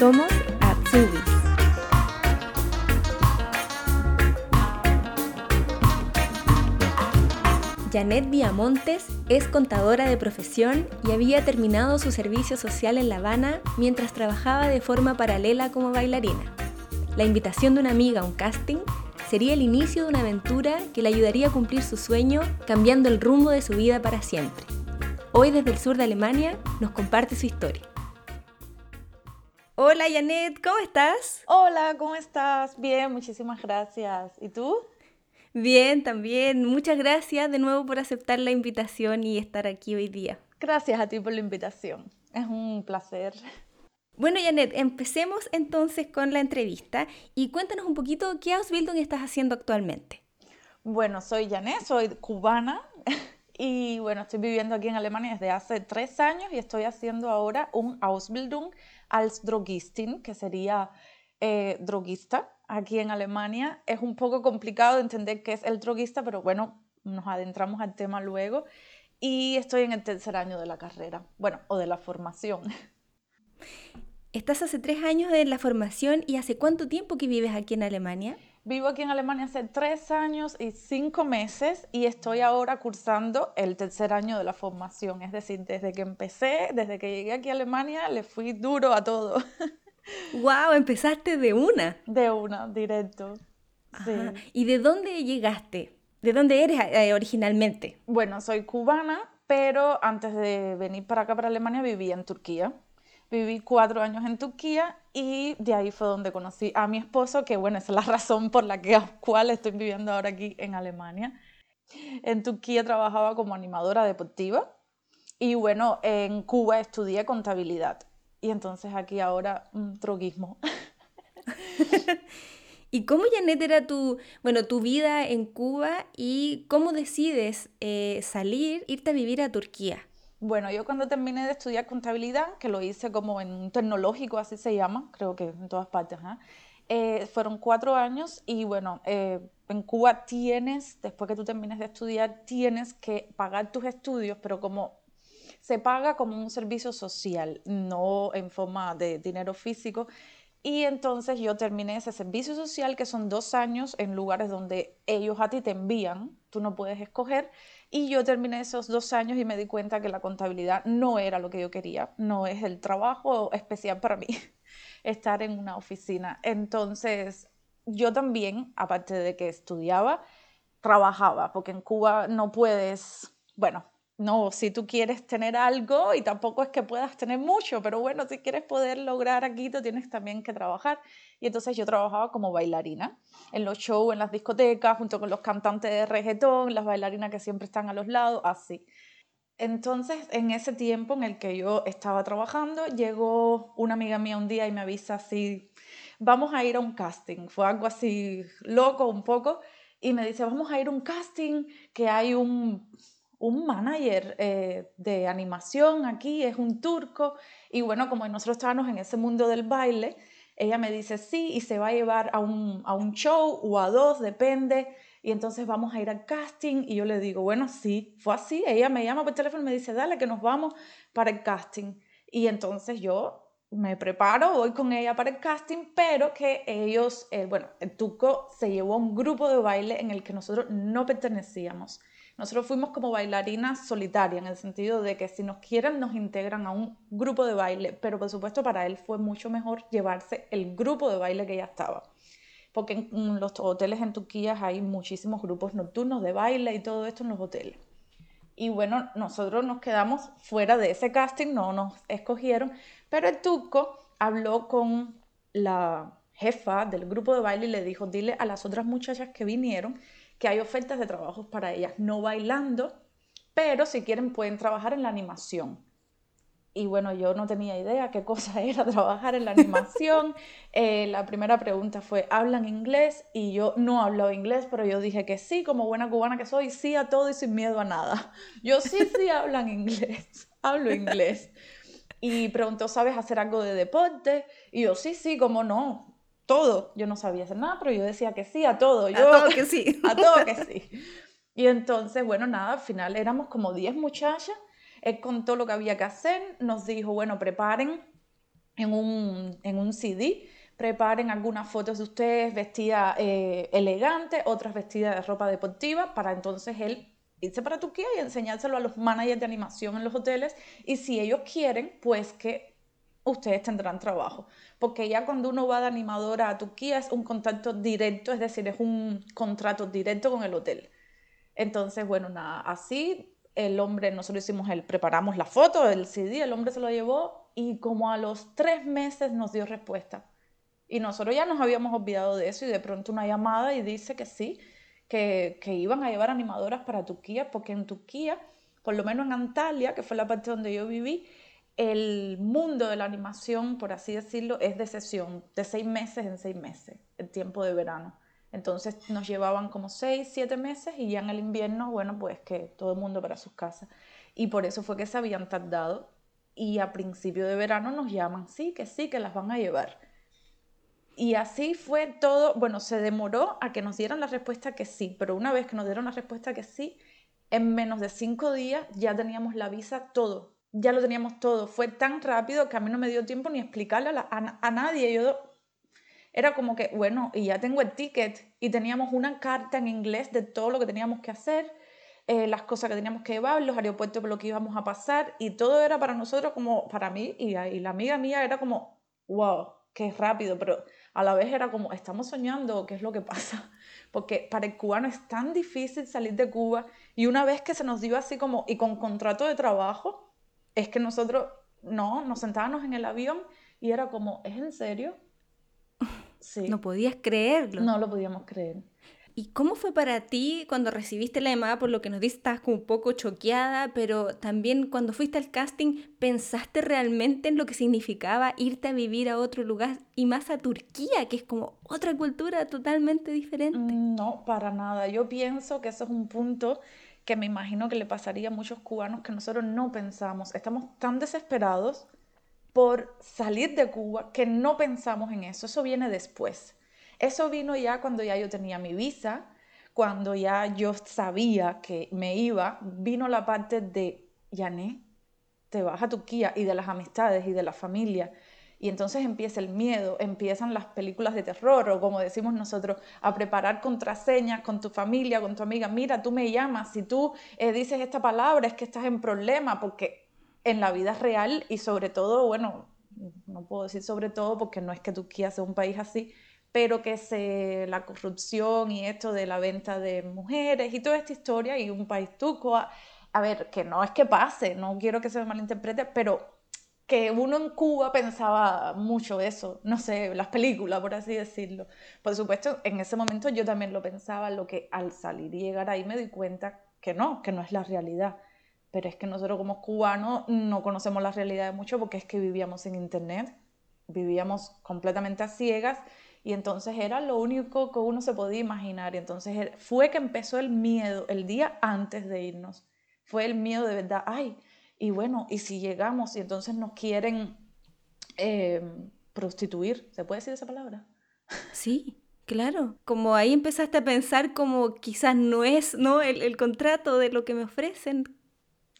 Somos Atsubis. Janet Viamontes es contadora de profesión y había terminado su servicio social en La Habana mientras trabajaba de forma paralela como bailarina. La invitación de una amiga a un casting sería el inicio de una aventura que le ayudaría a cumplir su sueño, cambiando el rumbo de su vida para siempre. Hoy desde el sur de Alemania nos comparte su historia. Hola Janet, ¿cómo estás? Hola, ¿cómo estás? Bien, muchísimas gracias. ¿Y tú? Bien, también. Muchas gracias de nuevo por aceptar la invitación y estar aquí hoy día. Gracias a ti por la invitación. Es un placer. Bueno, Janet, empecemos entonces con la entrevista y cuéntanos un poquito qué Ausbildung estás haciendo actualmente. Bueno, soy Janet, soy cubana y bueno, estoy viviendo aquí en Alemania desde hace tres años y estoy haciendo ahora un Ausbildung als Drogistin, que sería eh, droguista aquí en Alemania. Es un poco complicado de entender qué es el droguista, pero bueno, nos adentramos al tema luego. Y estoy en el tercer año de la carrera, bueno, o de la formación. Estás hace tres años de la formación y hace cuánto tiempo que vives aquí en Alemania? Vivo aquí en Alemania hace tres años y cinco meses y estoy ahora cursando el tercer año de la formación. Es decir, desde que empecé, desde que llegué aquí a Alemania, le fui duro a todo. ¡Wow! Empezaste de una. De una, directo. Sí. ¿Y de dónde llegaste? ¿De dónde eres eh, originalmente? Bueno, soy cubana, pero antes de venir para acá, para Alemania, vivía en Turquía. Viví cuatro años en Turquía y de ahí fue donde conocí a mi esposo, que bueno, es la razón por la que, cual estoy viviendo ahora aquí en Alemania. En Turquía trabajaba como animadora deportiva y bueno, en Cuba estudié contabilidad y entonces aquí ahora un droguismo. ¿Y cómo, Janet, era tu, bueno, tu vida en Cuba y cómo decides eh, salir, irte a vivir a Turquía? Bueno, yo cuando terminé de estudiar contabilidad, que lo hice como en un tecnológico, así se llama, creo que en todas partes, eh, fueron cuatro años y bueno, eh, en Cuba tienes, después que tú termines de estudiar, tienes que pagar tus estudios, pero como se paga como un servicio social, no en forma de dinero físico. Y entonces yo terminé ese servicio social, que son dos años en lugares donde ellos a ti te envían, tú no puedes escoger. Y yo terminé esos dos años y me di cuenta que la contabilidad no era lo que yo quería, no es el trabajo especial para mí, estar en una oficina. Entonces yo también, aparte de que estudiaba, trabajaba, porque en Cuba no puedes, bueno, no, si tú quieres tener algo y tampoco es que puedas tener mucho, pero bueno, si quieres poder lograr aquí, tú tienes también que trabajar. Y entonces yo trabajaba como bailarina en los shows, en las discotecas, junto con los cantantes de reggaetón, las bailarinas que siempre están a los lados, así. Entonces, en ese tiempo en el que yo estaba trabajando, llegó una amiga mía un día y me avisa así, vamos a ir a un casting. Fue algo así loco un poco. Y me dice, vamos a ir a un casting, que hay un un manager eh, de animación aquí, es un turco, y bueno, como nosotros estábamos en ese mundo del baile, ella me dice sí y se va a llevar a un, a un show o a dos, depende, y entonces vamos a ir al casting, y yo le digo, bueno, sí, fue así, ella me llama por teléfono y me dice, dale, que nos vamos para el casting, y entonces yo me preparo, voy con ella para el casting, pero que ellos, eh, bueno, el turco se llevó a un grupo de baile en el que nosotros no pertenecíamos. Nosotros fuimos como bailarinas solitarias, en el sentido de que si nos quieren nos integran a un grupo de baile, pero por supuesto para él fue mucho mejor llevarse el grupo de baile que ya estaba. Porque en los hoteles en Turquía hay muchísimos grupos nocturnos de baile y todo esto en los hoteles. Y bueno, nosotros nos quedamos fuera de ese casting, no nos escogieron, pero el turco habló con la jefa del grupo de baile y le dijo, dile a las otras muchachas que vinieron que hay ofertas de trabajos para ellas, no bailando, pero si quieren pueden trabajar en la animación. Y bueno, yo no tenía idea qué cosa era trabajar en la animación. Eh, la primera pregunta fue, ¿hablan inglés? Y yo no hablaba inglés, pero yo dije que sí, como buena cubana que soy, sí a todo y sin miedo a nada. Yo sí, sí hablan inglés, hablo inglés. Y preguntó, ¿sabes hacer algo de deporte? Y yo, sí, sí, como no, todo. Yo no sabía hacer nada, pero yo decía que sí a todo. Yo, a todo que sí. a todo que sí. Y entonces, bueno, nada, al final éramos como 10 muchachas. Él contó lo que había que hacer, nos dijo, bueno, preparen en un, en un CD, preparen algunas fotos de ustedes vestidas eh, elegante, otras vestidas de ropa deportiva, para entonces él irse para Turquía y enseñárselo a los managers de animación en los hoteles. Y si ellos quieren, pues que ustedes tendrán trabajo. Porque ya cuando uno va de animadora a Turquía es un contacto directo, es decir, es un contrato directo con el hotel. Entonces, bueno, nada, así el hombre, nosotros hicimos el, preparamos la foto, el CD, el hombre se lo llevó y como a los tres meses nos dio respuesta. Y nosotros ya nos habíamos olvidado de eso y de pronto una llamada y dice que sí, que, que iban a llevar animadoras para Turquía, porque en Turquía, por lo menos en Antalya, que fue la parte donde yo viví, el mundo de la animación, por así decirlo, es de sesión, de seis meses en seis meses, el tiempo de verano. Entonces nos llevaban como seis, siete meses y ya en el invierno, bueno, pues que todo el mundo para sus casas. Y por eso fue que se habían tardado. Y a principio de verano nos llaman, sí, que sí, que las van a llevar. Y así fue todo, bueno, se demoró a que nos dieran la respuesta que sí, pero una vez que nos dieron la respuesta que sí, en menos de cinco días ya teníamos la visa todo, ya lo teníamos todo. Fue tan rápido que a mí no me dio tiempo ni explicarle a, a, nadie. Yo era como que, bueno, y ya tengo el ticket y teníamos una carta en inglés de todo lo que teníamos que hacer, eh, las cosas que teníamos que llevar, los aeropuertos por lo que íbamos a pasar y todo era para nosotros como, para mí y, y la amiga mía era como, wow, qué rápido, pero a la vez era como, estamos soñando, ¿qué es lo que pasa? Porque para el cubano es tan difícil salir de Cuba y una vez que se nos dio así como, y con contrato de trabajo, es que nosotros, no, nos sentábamos en el avión y era como, ¿es en serio? Sí. No podías creerlo. No lo podíamos creer. ¿Y cómo fue para ti cuando recibiste la llamada? Por lo que nos dices, estabas como un poco choqueada, pero también cuando fuiste al casting, ¿pensaste realmente en lo que significaba irte a vivir a otro lugar y más a Turquía, que es como otra cultura totalmente diferente? Mm, no, para nada. Yo pienso que eso es un punto que me imagino que le pasaría a muchos cubanos que nosotros no pensamos. Estamos tan desesperados por salir de Cuba que no pensamos en eso. Eso viene después. Eso vino ya cuando ya yo tenía mi visa, cuando ya yo sabía que me iba, vino la parte de, Yané, te vas a Turquía y de las amistades y de la familia. Y entonces empieza el miedo, empiezan las películas de terror o como decimos nosotros, a preparar contraseñas con tu familia, con tu amiga. Mira, tú me llamas, si tú eh, dices esta palabra es que estás en problema, porque en la vida real y sobre todo, bueno, no puedo decir sobre todo porque no es que Turquía sea un país así, pero que se, la corrupción y esto de la venta de mujeres y toda esta historia y un país tuco, a, ver, que no es que pase, no quiero que se me malinterprete, pero que uno en Cuba pensaba mucho eso, no sé, las películas, por así decirlo. Por supuesto, en ese momento yo también lo pensaba, lo que al salir y llegar ahí me di cuenta que no, que no es la realidad. Pero es que nosotros como cubanos no conocemos la realidad de mucho porque es que vivíamos en internet, vivíamos completamente a ciegas y entonces era lo único que uno se podía imaginar. Y entonces fue que empezó el miedo el día antes de irnos. Fue el miedo de verdad, ay, y bueno, y si llegamos y entonces nos quieren em, prostituir, ¿se puede decir esa palabra? Sí, claro. Como ahí empezaste a pensar como quizás no es ¿no? El, el contrato de lo que me ofrecen.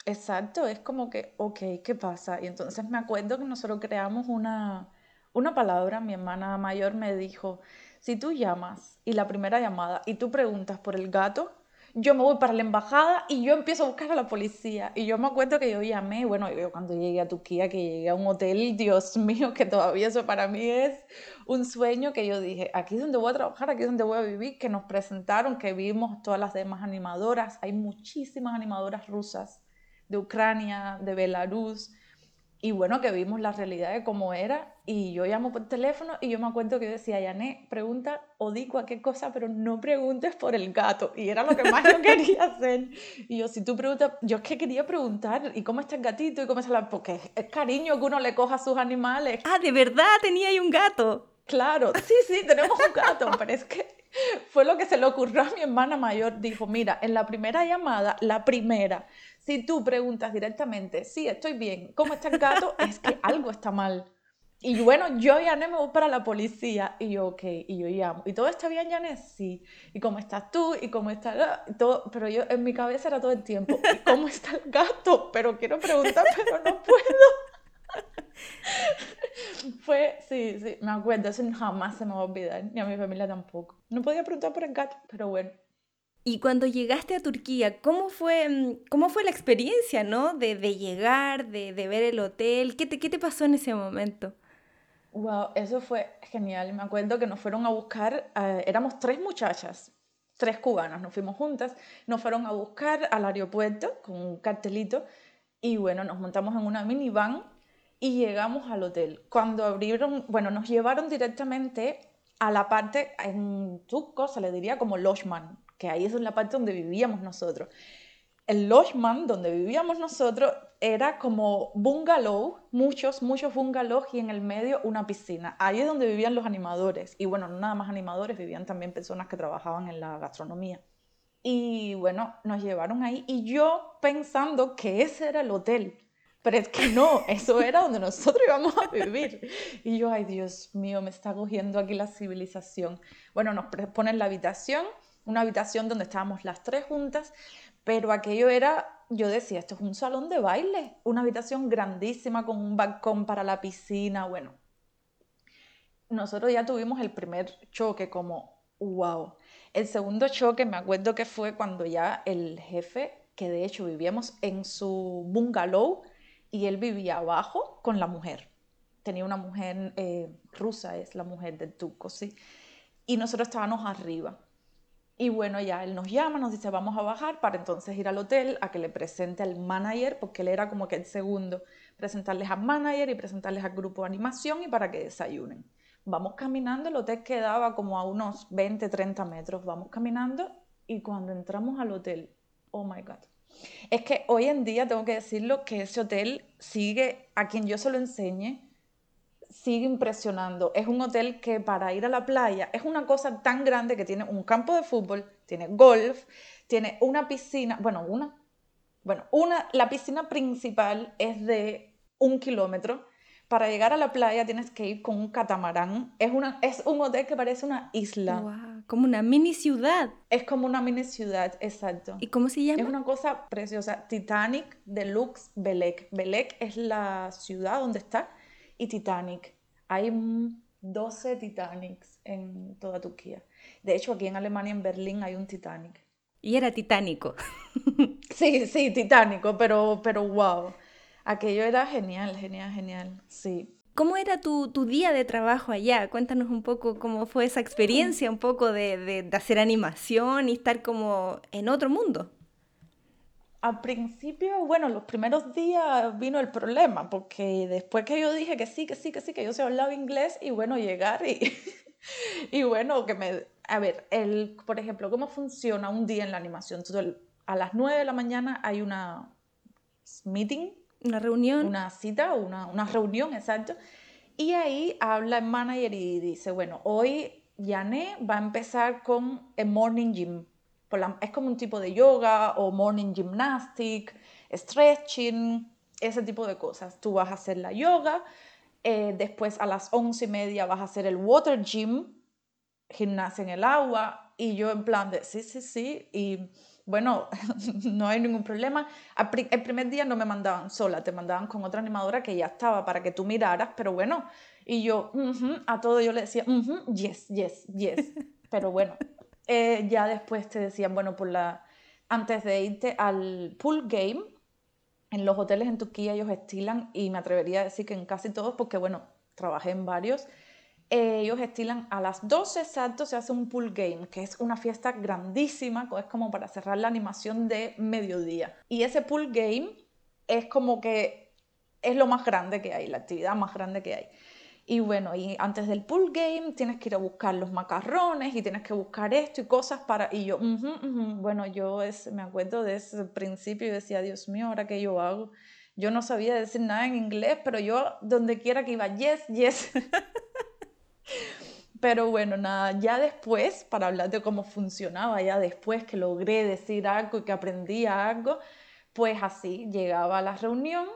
Exacto, es como que, ok, ¿qué pasa? Y entonces me acuerdo que nosotros creamos una, una palabra, mi hermana mayor me dijo, si tú llamas y la primera llamada y tú preguntas por el gato, yo me voy para la embajada y yo empiezo a buscar a la policía. Y yo me acuerdo que yo llamé, bueno, yo cuando llegué a Turquía, que llegué a un hotel, Dios mío, que todavía eso para mí es un sueño que yo dije, aquí es donde voy a trabajar, aquí es donde voy a vivir, que nos presentaron, que vimos todas las demás animadoras, hay muchísimas animadoras rusas de Ucrania, de Belarus, y bueno, que vimos la realidad de cómo era. Y yo llamo por teléfono y yo me acuerdo que yo decía, Yané, pregunta o di cualquier cosa, pero no preguntes por el gato. Y era lo que más yo quería hacer. Y yo, si tú preguntas, yo es que quería preguntar, ¿y cómo está el gatito? ¿Y cómo está la...? Porque es cariño que uno le coja a sus animales. Ah, ¿de verdad tenía ahí un gato? Claro, sí, sí, tenemos un gato, pero es que fue lo que se le ocurrió a mi hermana mayor. Dijo, mira, en la primera llamada, la primera, si tú preguntas directamente, sí, estoy bien, ¿cómo está el gato? es que algo está mal. Y bueno, yo y Yané me voy para la policía. Y yo, ok, y yo llamo. ¿Y todo está bien, Yané? Sí. ¿Y cómo estás tú? ¿Y cómo está todo? Pero yo, en mi cabeza era todo el tiempo, ¿y cómo está el gato? Pero quiero preguntar, pero no puedo. fue, sí, sí, me acuerdo, eso jamás se me va a olvidar, ni a mi familia tampoco. No podía preguntar por el gato, pero bueno. Y cuando llegaste a Turquía, ¿cómo fue, mm, cómo fue la experiencia, no? De, de llegar, de, de, ver el hotel, ¿Qué te, ¿qué te pasó en ese momento? Wow, eso fue genial. Me acuerdo que nos fueron a buscar, eh, éramos tres muchachas, tres cubanas, nos fuimos juntas, nos fueron a buscar al aeropuerto con un cartelito y bueno, nos montamos en una minivan y llegamos al hotel. Cuando abrieron, bueno, nos llevaron directamente a la parte, en turco se le diría como Lojman, que ahí es la parte donde vivíamos nosotros. El Lojman, donde vivíamos nosotros, era como bungalow, muchos, muchos bungalows y en el medio una piscina. Ahí es donde vivían los animadores. Y bueno, no nada más animadores, vivían también personas que trabajaban en la gastronomía. Y bueno, nos llevaron ahí y yo pensando que ese era el hotel. Pero es que no, eso era donde nosotros íbamos a vivir. Y yo, ay Dios mío, me está cogiendo aquí la civilización. Bueno, nos ponen la habitación, una habitación donde estábamos las tres juntas, pero aquello era, yo decía, esto es un salón de baile, una habitación grandísima con un balcón para la piscina, bueno. Nosotros ya tuvimos el primer choque como, wow. El segundo choque me acuerdo que fue cuando ya el jefe, que de hecho vivíamos en su bungalow, y él vivía abajo con la mujer. Tenía una mujer eh, rusa, es la mujer del tuco, ¿sí? Y nosotros estábamos arriba. Y bueno, ya él nos llama, nos dice, vamos a bajar para entonces ir al hotel a que le presente al manager, porque él era como que el segundo, presentarles al manager y presentarles al grupo de animación y para que desayunen. Vamos caminando, el hotel quedaba como a unos 20, 30 metros, vamos caminando y cuando entramos al hotel, oh my God, es que hoy en día tengo que decirlo que ese hotel sigue, a quien yo se lo enseñe, sigue impresionando. Es un hotel que para ir a la playa es una cosa tan grande que tiene un campo de fútbol, tiene golf, tiene una piscina, bueno, una, bueno, una, la piscina principal es de un kilómetro para llegar a la playa tienes que ir con un catamarán. Es, una, es un hotel que parece una isla. como una mini ciudad. Es como una mini ciudad, exacto. ¿Y cómo se llama? Es una cosa preciosa. Titanic Deluxe Belek. Belek es la ciudad donde está y Titanic. Hay 12 Titanics en toda Turquía. De hecho, aquí en Alemania, en Berlín, hay un Titanic. Y era titánico. sí, sí, titánico, pero, pero wow. Aquello era genial, genial, genial, sí. ¿Cómo era tu, día de trabajo allá? Cuéntanos un poco cómo fue esa experiencia, un poco de, de, hacer animación y estar como en otro mundo. Al principio, bueno, los primeros días vino el problema, porque después que yo dije que sí, que sí, que sí, que yo se hablaba inglés y bueno, llegar y, y bueno, que me... A ver, el, por ejemplo, ¿cómo funciona un día en la animación? a las 9 de la mañana hay una meeting una reunión. Una cita, una, una reunión, exacto. Y ahí habla el manager y dice, bueno, hoy Yané va a empezar con el morning gym. Es como un tipo de yoga o morning gymnastic, stretching, ese tipo de cosas. Tú vas a hacer la yoga, eh, después a las once y media vas a hacer el water gym, gimnasia en el agua, y yo en plan de, sí, sí, sí, y bueno, no hay ningún problema. El primer día no me mandaban sola, te mandaban con otra animadora que ya estaba para que tú miraras, pero bueno, y yo a todo yo le decía, yes, yes, yes, pero bueno, eh, ya después te decían, bueno, por la, antes de irte al pool game, en los hoteles en Turquía ellos estilan, y me atrevería a decir que en casi todos, porque bueno, trabajé en varios, ellos estilan a las 12 exacto, se hace un pool game, que es una fiesta grandísima, es como para cerrar la animación de mediodía. Y ese pool game es como que es lo más grande que hay, la actividad más grande que hay. Y bueno, y antes del pool game tienes que ir a buscar los macarrones y tienes que buscar esto y cosas para... Y yo, bueno, yo es, me acuerdo de ese principio y decía, Dios mío, ¿ahora qué yo hago? Yo no sabía decir nada en inglés, pero yo donde quiera que iba, yes, yes. Pero bueno, nada, ya después, para hablar de cómo funcionaba, ya después que logré decir algo y que aprendí algo, pues así llegaba a la reunión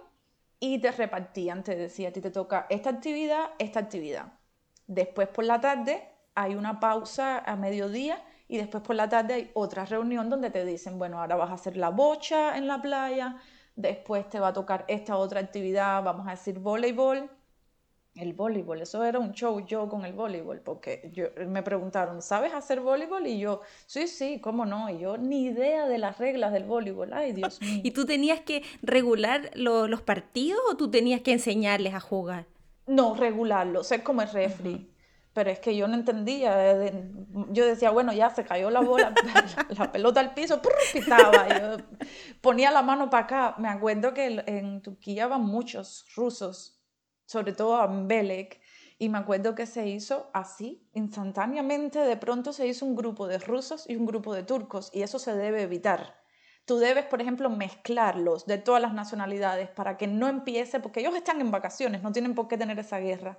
y te repartían, te decía, a ti te toca esta actividad, esta actividad. Después por la tarde hay una pausa a mediodía y después por la tarde hay otra reunión donde te dicen, bueno, ahora vas a hacer la bocha en la playa, después te va a tocar esta otra actividad, vamos a decir voleibol, el voleibol, eso era un show yo con el voleibol, porque yo, me preguntaron, ¿sabes hacer voleibol? Y yo, sí, sí, ¿cómo no? Y yo, ni idea de las reglas del voleibol, ay Dios mío. ¿Y tú tenías que regular los partidos o tú tenías que enseñarles a jugar? No, regularlo, ser como el refri. Pero es que yo no entendía. Yo decía, bueno, ya se cayó la bola, la, pelota al piso, pitaba. Yo ponía la mano para acá. Me acuerdo que en Turquía van muchos rusos sobre todo a Belek, y me acuerdo que se hizo así, instantáneamente, de pronto se hizo un grupo de rusos y un grupo de turcos, y eso se debe evitar. Tú debes, por ejemplo, mezclarlos de todas las nacionalidades para que no empiece, porque ellos están en vacaciones, no tienen por qué tener esa guerra.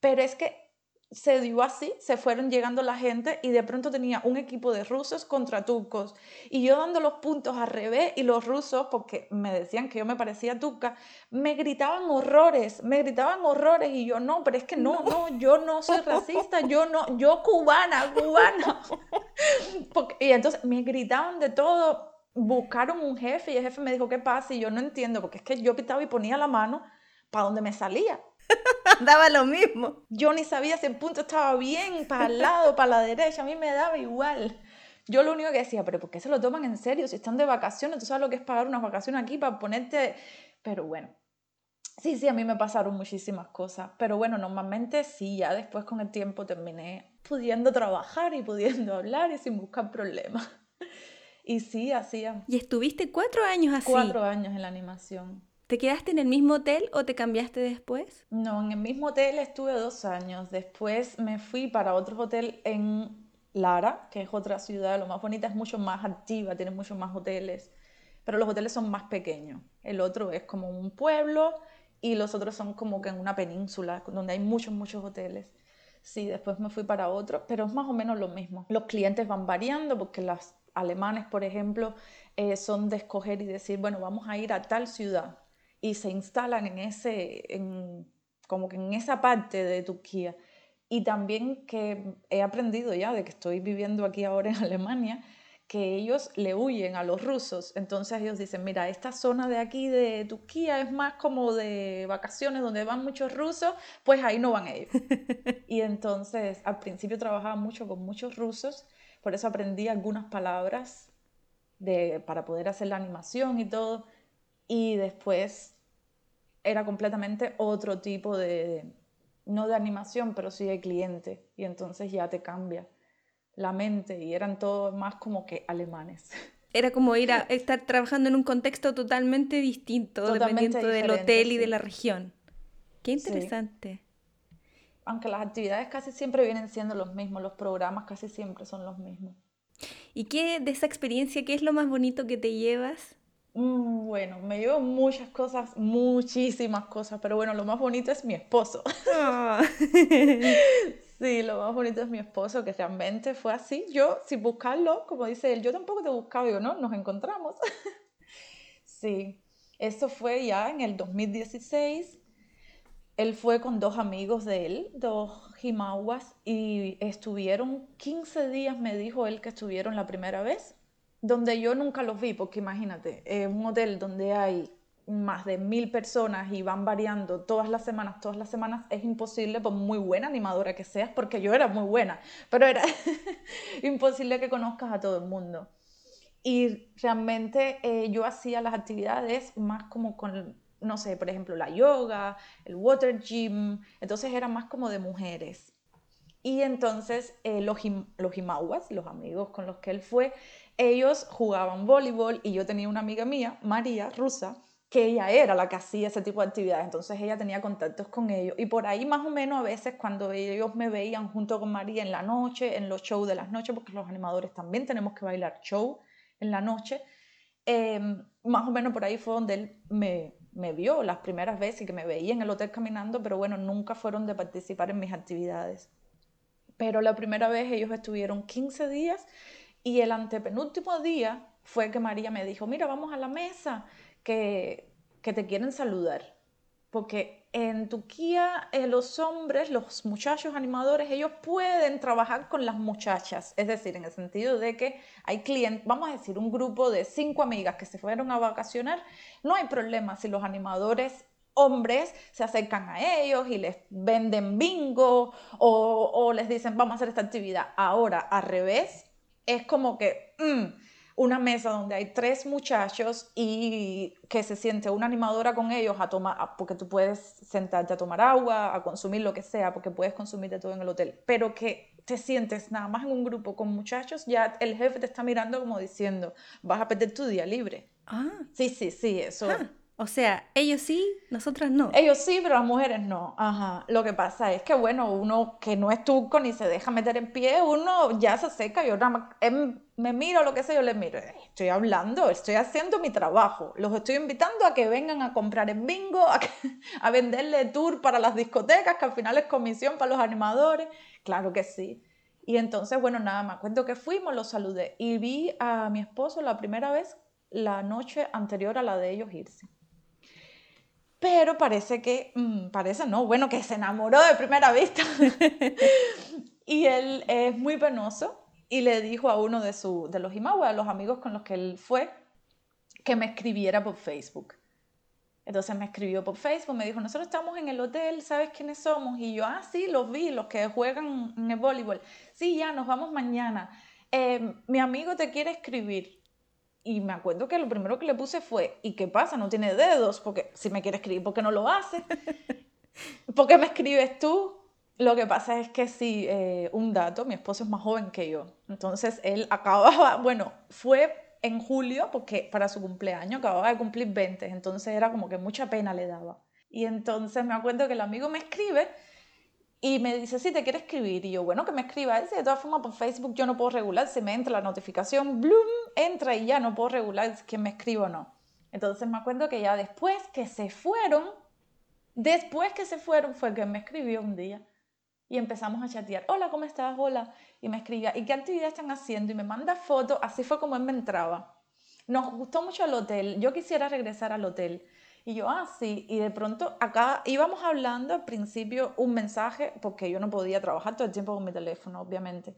Pero es que se dio así, se fueron llegando la gente y de pronto tenía un equipo de rusos contra turcos y yo dando los puntos al revés y los rusos, porque me decían que yo me parecía turca, me gritaban horrores, me gritaban horrores y yo no, pero es que no, no, yo no soy racista, yo no, yo cubana, cubana. y entonces me gritaban de todo, buscaron un jefe y el jefe me dijo, ¿qué pasa? Y yo no entiendo, porque es que yo pitaba y ponía la mano para donde me salía. daba lo mismo. Yo ni sabía si el punto estaba bien, para el lado, para la derecha, a mí me daba igual. Yo lo único que decía, pero ¿por qué se lo toman en serio? Si están de vacaciones, tú sabes lo que es pagar unas vacaciones aquí para ponerte... Pero bueno, sí, sí, a mí me pasaron muchísimas cosas. Pero bueno, normalmente sí, ya después con el tiempo terminé pudiendo trabajar y pudiendo hablar y sin buscar problemas. Y sí, hacía. ¿Y estuviste cuatro años así? Cuatro años en la animación. ¿Te quedaste en el mismo hotel o te cambiaste después? No, en el mismo hotel estuve dos años. Después me fui para otro hotel en Lara, que es otra ciudad. Lo más bonita es mucho más activa, tiene muchos más hoteles. Pero los hoteles son más pequeños. El otro es como un pueblo y los otros son como que en una península donde hay muchos, muchos hoteles. Sí, después me fui para otro, pero es más o menos lo mismo. Los clientes van variando porque las alemanes, por ejemplo, eh, son de escoger y decir, bueno, vamos a ir a tal ciudad y se instalan en ese, en, como que en esa parte de Turquía. Y también que he aprendido ya de que estoy viviendo aquí ahora en Alemania, que ellos le huyen a los rusos. Entonces ellos dicen, mira, esta zona de aquí de Turquía es más como de vacaciones donde van muchos rusos, pues ahí no van ellos. y entonces al principio trabajaba mucho con muchos rusos, por eso aprendí algunas palabras de, para poder hacer la animación y todo. Y después era completamente otro tipo de, no de animación, pero sí de cliente. Y entonces ya te cambia la mente y eran todos más como que alemanes. Era como ir a estar trabajando en un contexto totalmente distinto, dependiendo del hotel y de la región. Qué interesante. Aunque las actividades casi siempre vienen siendo los mismos, los programas casi siempre son los mismos. ¿Y qué de esa experiencia, qué es lo más bonito que te llevas? Mm, bueno, me llevo muchas cosas, muchísimas cosas, pero bueno, lo más bonito es mi esposo. Ah. sí, lo más bonito es mi esposo, que realmente fue así. Yo, sin buscarlo, como dice él, yo tampoco te buscaba, yo no, nos encontramos. sí, eso fue ya en el 2016. Él fue con dos amigos de él, dos jimahuas, y estuvieron 15 días, me dijo él que estuvieron la primera vez donde yo nunca los vi, porque imagínate, es un hotel donde hay más de mil personas y van variando todas las semanas, todas las semanas, es imposible, por muy buena animadora que seas, porque yo era muy buena, pero era imposible que conozcas a todo el mundo. Y realmente eh, yo hacía las actividades más como con, no sé, por ejemplo, la yoga, el water gym, entonces era más como de mujeres. Y entonces eh, los, los los amigos con los que él fue, ellos jugaban voleibol y yo tenía una amiga mía, María, rusa, que ella era la que hacía ese tipo de actividades, entonces ella tenía contactos con ellos y por ahí más o menos a veces cuando ellos me veían junto con María en la noche, en los shows de las noches, porque los animadores también tenemos que bailar show en la noche, em, más o menos por ahí fue donde él me, me vio las primeras veces que me veía en el hotel caminando, pero bueno, nunca fueron de participar en mis actividades. Pero la primera vez ellos estuvieron 15 días y el antepenúltimo día fue que María me dijo, mira, vamos a la mesa, que, que te quieren saludar. Porque en Turquía eh, los hombres, los muchachos animadores, ellos pueden trabajar con las muchachas. Es decir, en el sentido de que hay clientes, vamos a decir, un grupo de cinco amigas que se fueron a vacacionar, no hay problema si los animadores hombres se acercan a ellos y les venden bingo o, les dicen vamos a hacer esta actividad. Ahora, al revés, es como que mm, una mesa donde hay tres muchachos y que se siente una animadora con ellos a tomar, porque tú puedes sentarte a tomar agua, a consumir lo que sea, porque puedes consumir de todo en el hotel, pero que te sientes nada más en un grupo con muchachos, ya el jefe te está mirando como diciendo, vas a perder tu día libre. Ah. Sí, sí, sí, eso. Ah. O sea, ellos sí, nosotras no. Ellos sí, pero las mujeres no. Ajá. Lo que pasa es que, bueno, uno que no es turco ni se deja meter en pie, uno ya se seca. Yo nada más em, me miro lo que sé, yo les miro. Estoy hablando, estoy haciendo mi trabajo. Los estoy invitando a que vengan a comprar en bingo, a, a venderle tour para las discotecas, que al final es comisión para los animadores. Claro que sí. Y entonces, bueno, nada más, cuento que fuimos, los saludé y vi a mi esposo la primera vez la noche anterior a la de ellos irse pero parece que, mm, parece no, bueno, que se enamoró de primera vista. y él es muy penoso y le dijo a uno de, su, de los Imahue, a los amigos con los que él fue, que me escribiera por Facebook. Entonces me escribió por Facebook, me dijo, nosotros estamos en el hotel, ¿sabes quiénes somos? Y yo, ah, sí, los vi, los que juegan en el voleibol. Sí, ya, nos vamos mañana. Eh, mi amigo te quiere escribir. Y me acuerdo que lo primero que le puse fue, ¿y qué pasa? No tiene dedos, porque si me quiere escribir, ¿por qué no lo hace? ¿Por qué me escribes tú? Lo que pasa es que sí, eh, un dato, mi esposo es más joven que yo. Entonces él acababa, bueno, fue en julio, porque para su cumpleaños acababa de cumplir 20, entonces era como que mucha pena le daba. Y entonces me acuerdo que el amigo me escribe y me dice, sí, te quiere escribir. Y yo, bueno, que me escriba. Él, de todas formas, por Facebook yo no puedo regular. Se me entra la notificación, bloom, entra y ya no puedo regular quién me escribe o no. Entonces me acuerdo que ya después que se fueron, después que se fueron fue que me escribió un día. Y empezamos a chatear. Hola, ¿cómo estás? Hola. Y me escribía, ¿y qué actividad están haciendo? Y me manda fotos. Así fue como él me entraba. Nos gustó mucho el hotel. Yo quisiera regresar al hotel. Y yo, ah, sí, y de pronto acá íbamos hablando al principio un mensaje, porque yo no podía trabajar todo el tiempo con mi teléfono, obviamente.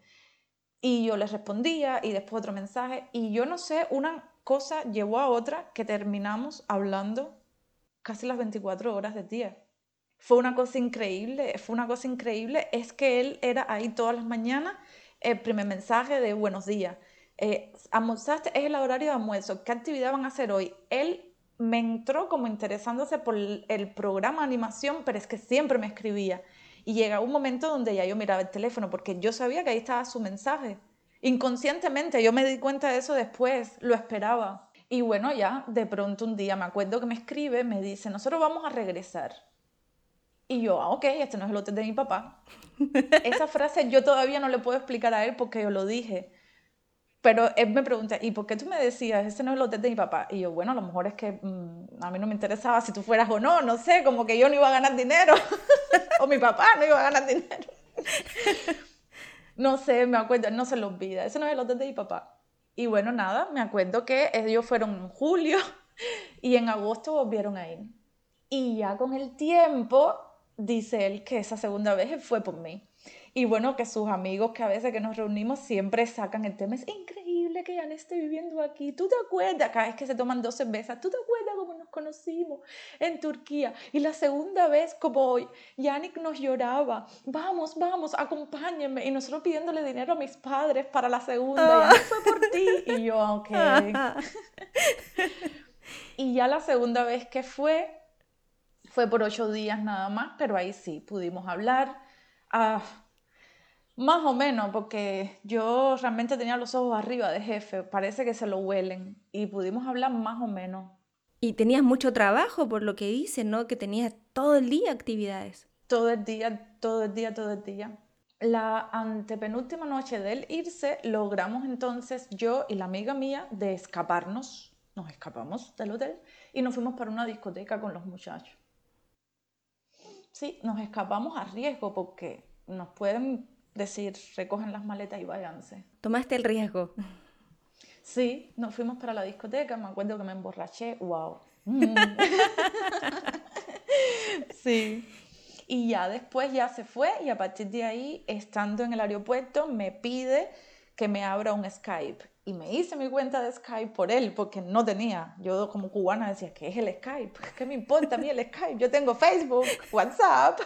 Y yo le respondía y después otro mensaje. Y yo no sé, una cosa llevó a otra que terminamos hablando casi las 24 horas del día. Fue una cosa increíble, fue una cosa increíble. Es que él era ahí todas las mañanas, el primer mensaje de buenos días. Eh, almorzaste, es el horario de almuerzo, ¿qué actividad van a hacer hoy? Él me entró como interesándose por el programa de animación, pero es que siempre me escribía. Y llega un momento donde ya yo miraba el teléfono porque yo sabía que ahí estaba su mensaje. Inconscientemente, yo me di cuenta de eso después, lo esperaba. Y bueno, ya de pronto un día me acuerdo que me escribe, me dice, nosotros vamos a regresar. Y yo, ah, ok, este no es el hotel de mi papá. Esa frase yo todavía no le puedo explicar a él porque yo lo dije. Pero él me pregunta, ¿y por qué tú me decías, ese no es el hotel de mi papá? Y yo, bueno, a lo mejor es que mm, a mí no me interesaba si tú fueras o no, no sé, como que yo no iba a ganar dinero, o mi papá no iba a ganar dinero. no sé, me acuerdo, no se lo olvida, ese no es el hotel de mi papá. Y bueno, nada, me acuerdo que ellos fueron en julio y en agosto volvieron a ir. Y ya con el tiempo, dice él que esa segunda vez fue por mí. Y bueno, que sus amigos que a veces que nos reunimos siempre sacan el tema. Es increíble que ya esté viviendo aquí. ¿Tú te acuerdas? Cada vez que se toman dos cervezas, ¿tú te acuerdas cómo nos conocimos en Turquía? Y la segunda vez, como hoy, Yannick nos lloraba. Vamos, vamos, acompáñenme. Y nosotros pidiéndole dinero a mis padres para la segunda. Ya fue por ti. Y yo, ok. y ya la segunda vez que fue, fue por ocho días nada más, pero ahí sí, pudimos hablar. Ah, más o menos, porque yo realmente tenía los ojos arriba de jefe, parece que se lo huelen y pudimos hablar más o menos. Y tenías mucho trabajo por lo que dices, ¿no? Que tenías todo el día actividades. Todo el día, todo el día, todo el día. La antepenúltima noche del irse, logramos entonces yo y la amiga mía de escaparnos, nos escapamos del hotel y nos fuimos para una discoteca con los muchachos. Sí, nos escapamos a riesgo porque nos pueden decir, recogen las maletas y váyanse. ¿Tomaste el riesgo? Sí, nos fuimos para la discoteca, me acuerdo que me emborraché, wow. Mm. sí. Y ya después ya se fue y a partir de ahí, estando en el aeropuerto, me pide que me abra un Skype. y me hice mi cuenta de Skype por él, porque no tenía. Yo como cubana decía, ¿qué es el Skype? ¿Qué me importa a mí el Skype? Yo tengo Facebook, WhatsApp.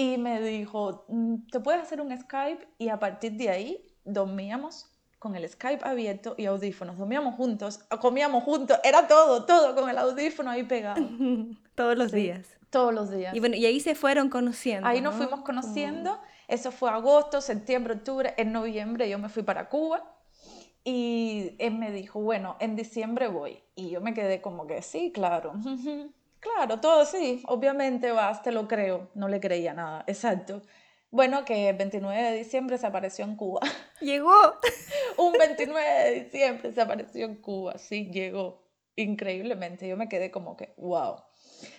Y me dijo, mm, ¿te puedes hacer un Skype? Y a partir de ahí dormíamos con el Skype abierto y audífonos. Dormíamos juntos, comíamos juntos, era todo, todo con el audífono ahí pegado. Todos los días. Todos los días. Y bueno, y ahí se fueron conociendo. Ahí nos fuimos conociendo. Eso fue agosto, septiembre, octubre. En noviembre yo me fui para Cuba y él me dijo, bueno, en diciembre voy. Y yo me quedé como que, sí, claro. claro, todo sí, obviamente vas, te lo creo. No le creía nada, exacto. Bueno, que el 29 de diciembre se apareció en Cuba. Llegó. Un 29 de diciembre se apareció en Cuba, sí, llegó. Increíblemente, yo me quedé como que, wow.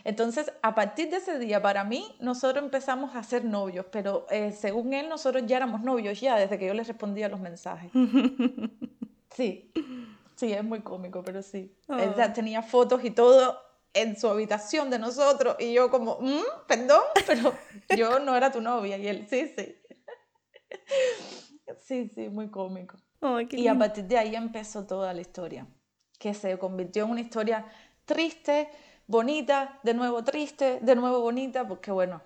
Entonces, a partir de ese día, para mí, nosotros empezamos a ser novios, pero eh, según él, nosotros ya éramos novios ya, desde que yo le respondía los mensajes. Sí, sí, es muy cómico, pero sí. Él ya oh. tenía fotos y todo en su habitación de nosotros y yo como, mm, perdón, pero yo no era tu novia y él, sí, sí. Sí, sí, muy cómico. y a partir de ahí empezó toda la historia, que se convirtió en una historia triste, bonita, de nuevo triste, de nuevo bonita, porque bueno,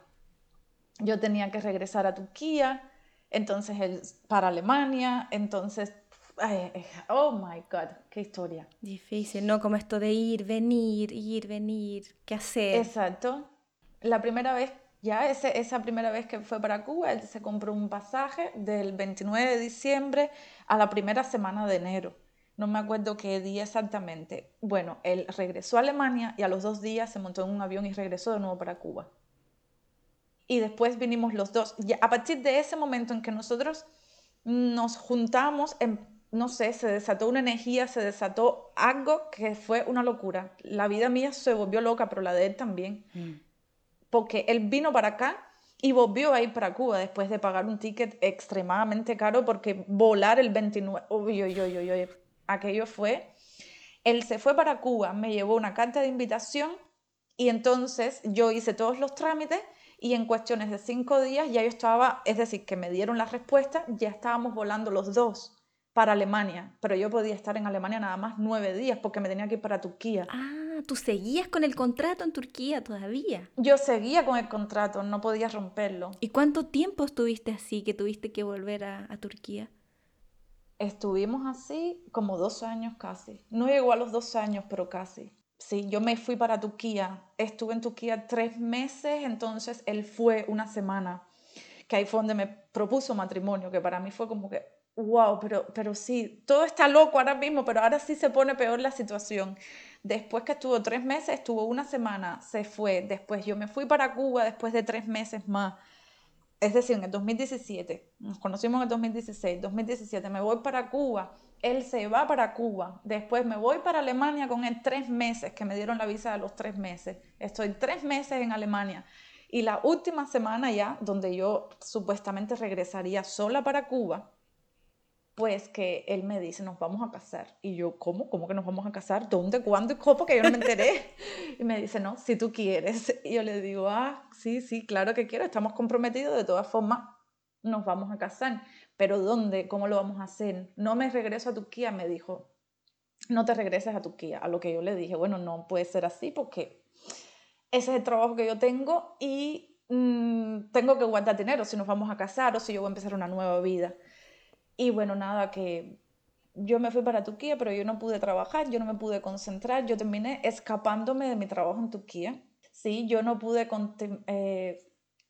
yo tenía que regresar a Turquía, entonces él para Alemania, entonces, oh my God, qué historia. Difícil, ¿no? Como esto de ir, venir, ir, venir, qué hacer. Exacto. La primera vez, ya ese, esa primera vez que fue para Cuba, él se compró un pasaje del 29 de diciembre a la primera semana de enero no me acuerdo qué día exactamente. Bueno, él regresó a Alemania y a los dos días se montó en un avión y regresó de nuevo para Cuba. Y después vinimos los dos. Y a partir de ese momento en que nosotros nos juntamos, no sé, se desató una energía, se desató algo que fue una locura. La vida mía se volvió loca, pero la de él también. Mm. Porque él vino para acá y volvió a ir para Cuba después de pagar un ticket extremadamente caro porque volar el 29... Uy, uy, uy, uy, uy aquello fue, él se fue para Cuba, me llevó una carta de invitación y entonces yo hice todos los trámites y en cuestiones de cinco días ya yo estaba, es decir, que me dieron la respuesta, ya estábamos volando los dos para Alemania, pero yo podía estar en Alemania nada más nueve días porque me tenía que ir para Turquía. Ah, tú seguías con el contrato en Turquía todavía. Yo seguía con el contrato, no podía romperlo. ¿Y cuánto tiempo estuviste así que tuviste que volver a, a Turquía? Estuvimos así como dos años casi. No llegó a los dos años, pero casi. Sí, yo me fui para Turquía. Estuve en Turquía tres meses, entonces él fue una semana. Que ahí fue donde me propuso matrimonio, que para mí fue como que, wow, pero, pero sí, todo está loco ahora mismo, pero ahora sí se pone peor la situación. Después que estuvo tres meses, estuvo una semana, se fue. Después yo me fui para Cuba después de tres meses más es decir, en el 2017, nos conocimos en el 2016, 2017, me voy para Cuba, él se va para Cuba, después me voy para Alemania con él tres meses, que me dieron la visa de los tres meses, estoy tres meses en Alemania. Y la última semana ya, donde yo supuestamente regresaría sola para Cuba, pues que él me dice, nos vamos a casar. Y yo, ¿cómo? ¿Cómo que nos vamos a casar? ¿Dónde? ¿Cuándo? ¿Y cómo? Que yo no me enteré. y me dice, no, si tú quieres. Y yo le digo, ah, sí, sí, claro que quiero, estamos comprometidos, de todas formas, nos vamos a casar. Pero ¿dónde? ¿Cómo lo vamos a hacer? No me regreso a Turquía, me dijo. No te regreses a Turquía. A lo que yo le dije, bueno, no puede ser así porque ese es el trabajo que yo tengo y mm, tengo que guardar dinero si nos vamos a casar o si yo voy a empezar una nueva vida. Y bueno, nada, que yo me fui para Turquía, pero yo no pude trabajar, yo no me pude concentrar, yo terminé escapándome de mi trabajo en Turquía. Sí, yo no pude, eh,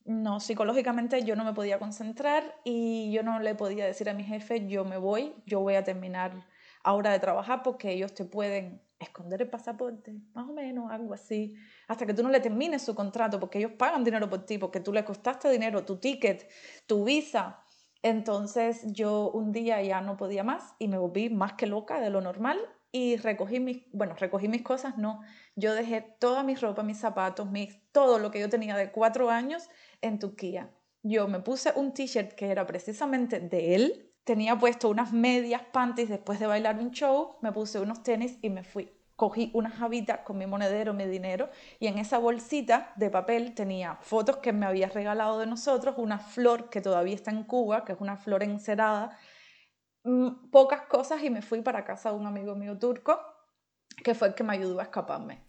no, psicológicamente yo no me podía concentrar y yo no le podía decir a mi jefe, yo me voy, yo voy a terminar ahora de trabajar porque ellos te pueden esconder el pasaporte, más o menos, algo así, hasta que tú no le termines su contrato, porque ellos pagan dinero por ti, porque tú le costaste dinero, tu ticket, tu visa, entonces yo un día ya no podía más y me volví más que loca de lo normal y recogí mis, bueno, recogí mis cosas, no, yo dejé toda mi ropa, mis zapatos, mis, todo lo que yo tenía de cuatro años en Turquía. Yo me puse un t-shirt que era precisamente de él, tenía puesto unas medias panties después de bailar un show, me puse unos tenis y me fui cogí una jabita con mi monedero, mi dinero, y en esa bolsita de papel tenía fotos que me había regalado de nosotros, una flor que todavía está en Cuba, que es una flor encerada, mm, pocas cosas y me fui para casa de un amigo mío turco, que fue el que me ayudó a escaparme.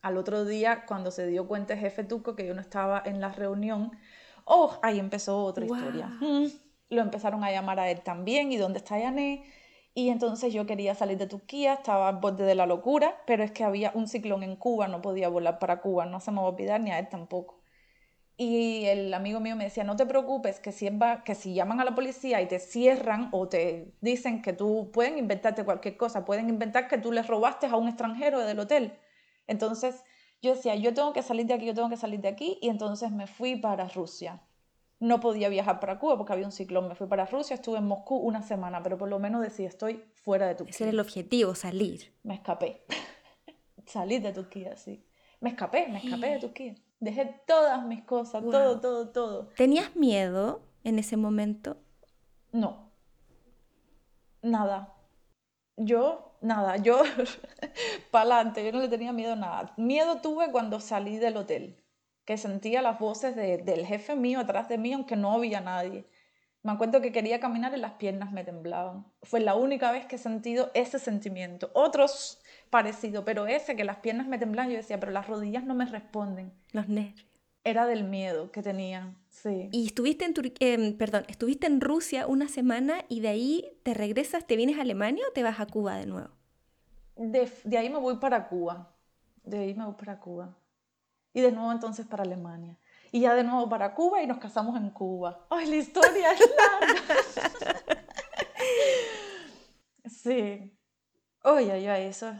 Al otro día, cuando se dio cuenta el jefe turco que yo no estaba en la reunión, oh, ahí empezó otra historia. Mm, lo empezaron a llamar a él también, ¿y dónde está Yané? Y entonces yo quería salir de Turquía, estaba al borde de la locura, pero es que había un ciclón en Cuba, no podía volar para Cuba, no se me va a olvidar ni a él tampoco. Y el amigo mío me decía, no te preocupes, que si, que si llaman a la policía y te cierran o te dicen que tú pueden inventarte cualquier cosa, pueden inventar que tú le robaste a un extranjero del hotel. Entonces yo decía, yo tengo que salir de aquí, yo tengo que salir de aquí, y entonces me fui para Rusia no podía viajar para Cuba porque había un ciclón. Me fui para Rusia, estuve en Moscú una semana, pero por lo menos decía, estoy fuera de Turquía. Ese era el objetivo, salir. Me escapé. salir de Turquía, sí. Me escapé, me escapé de Turquía. Dejé todas mis cosas, todo, todo, todo. ¿Tenías miedo en ese momento? No. Nada. Yo, nada. Yo, para adelante, yo no le tenía miedo a nada. Miedo tuve cuando salí del hotel que sentía las voces del jefe mío atrás de mí, aunque no había nadie. Me acuerdo que quería caminar y las piernas me temblaban. Fue la única vez que he sentido ese sentimiento. Otros parecido, pero ese que las piernas me temblaban, yo decía, pero las rodillas no me responden. Los nervios. Era del miedo que tenía, sí. Y estuviste en, eh, perdón, estuviste en Rusia una semana y de ahí te regresas, te vienes a Alemania o te vas a Cuba de nuevo? De, de ahí me voy para Cuba. De ahí me voy para Cuba y de nuevo entonces para Alemania. Y ya de nuevo para Cuba y nos casamos en Cuba. ¡Ay, la historia es larga! sí. Oye, ya eso.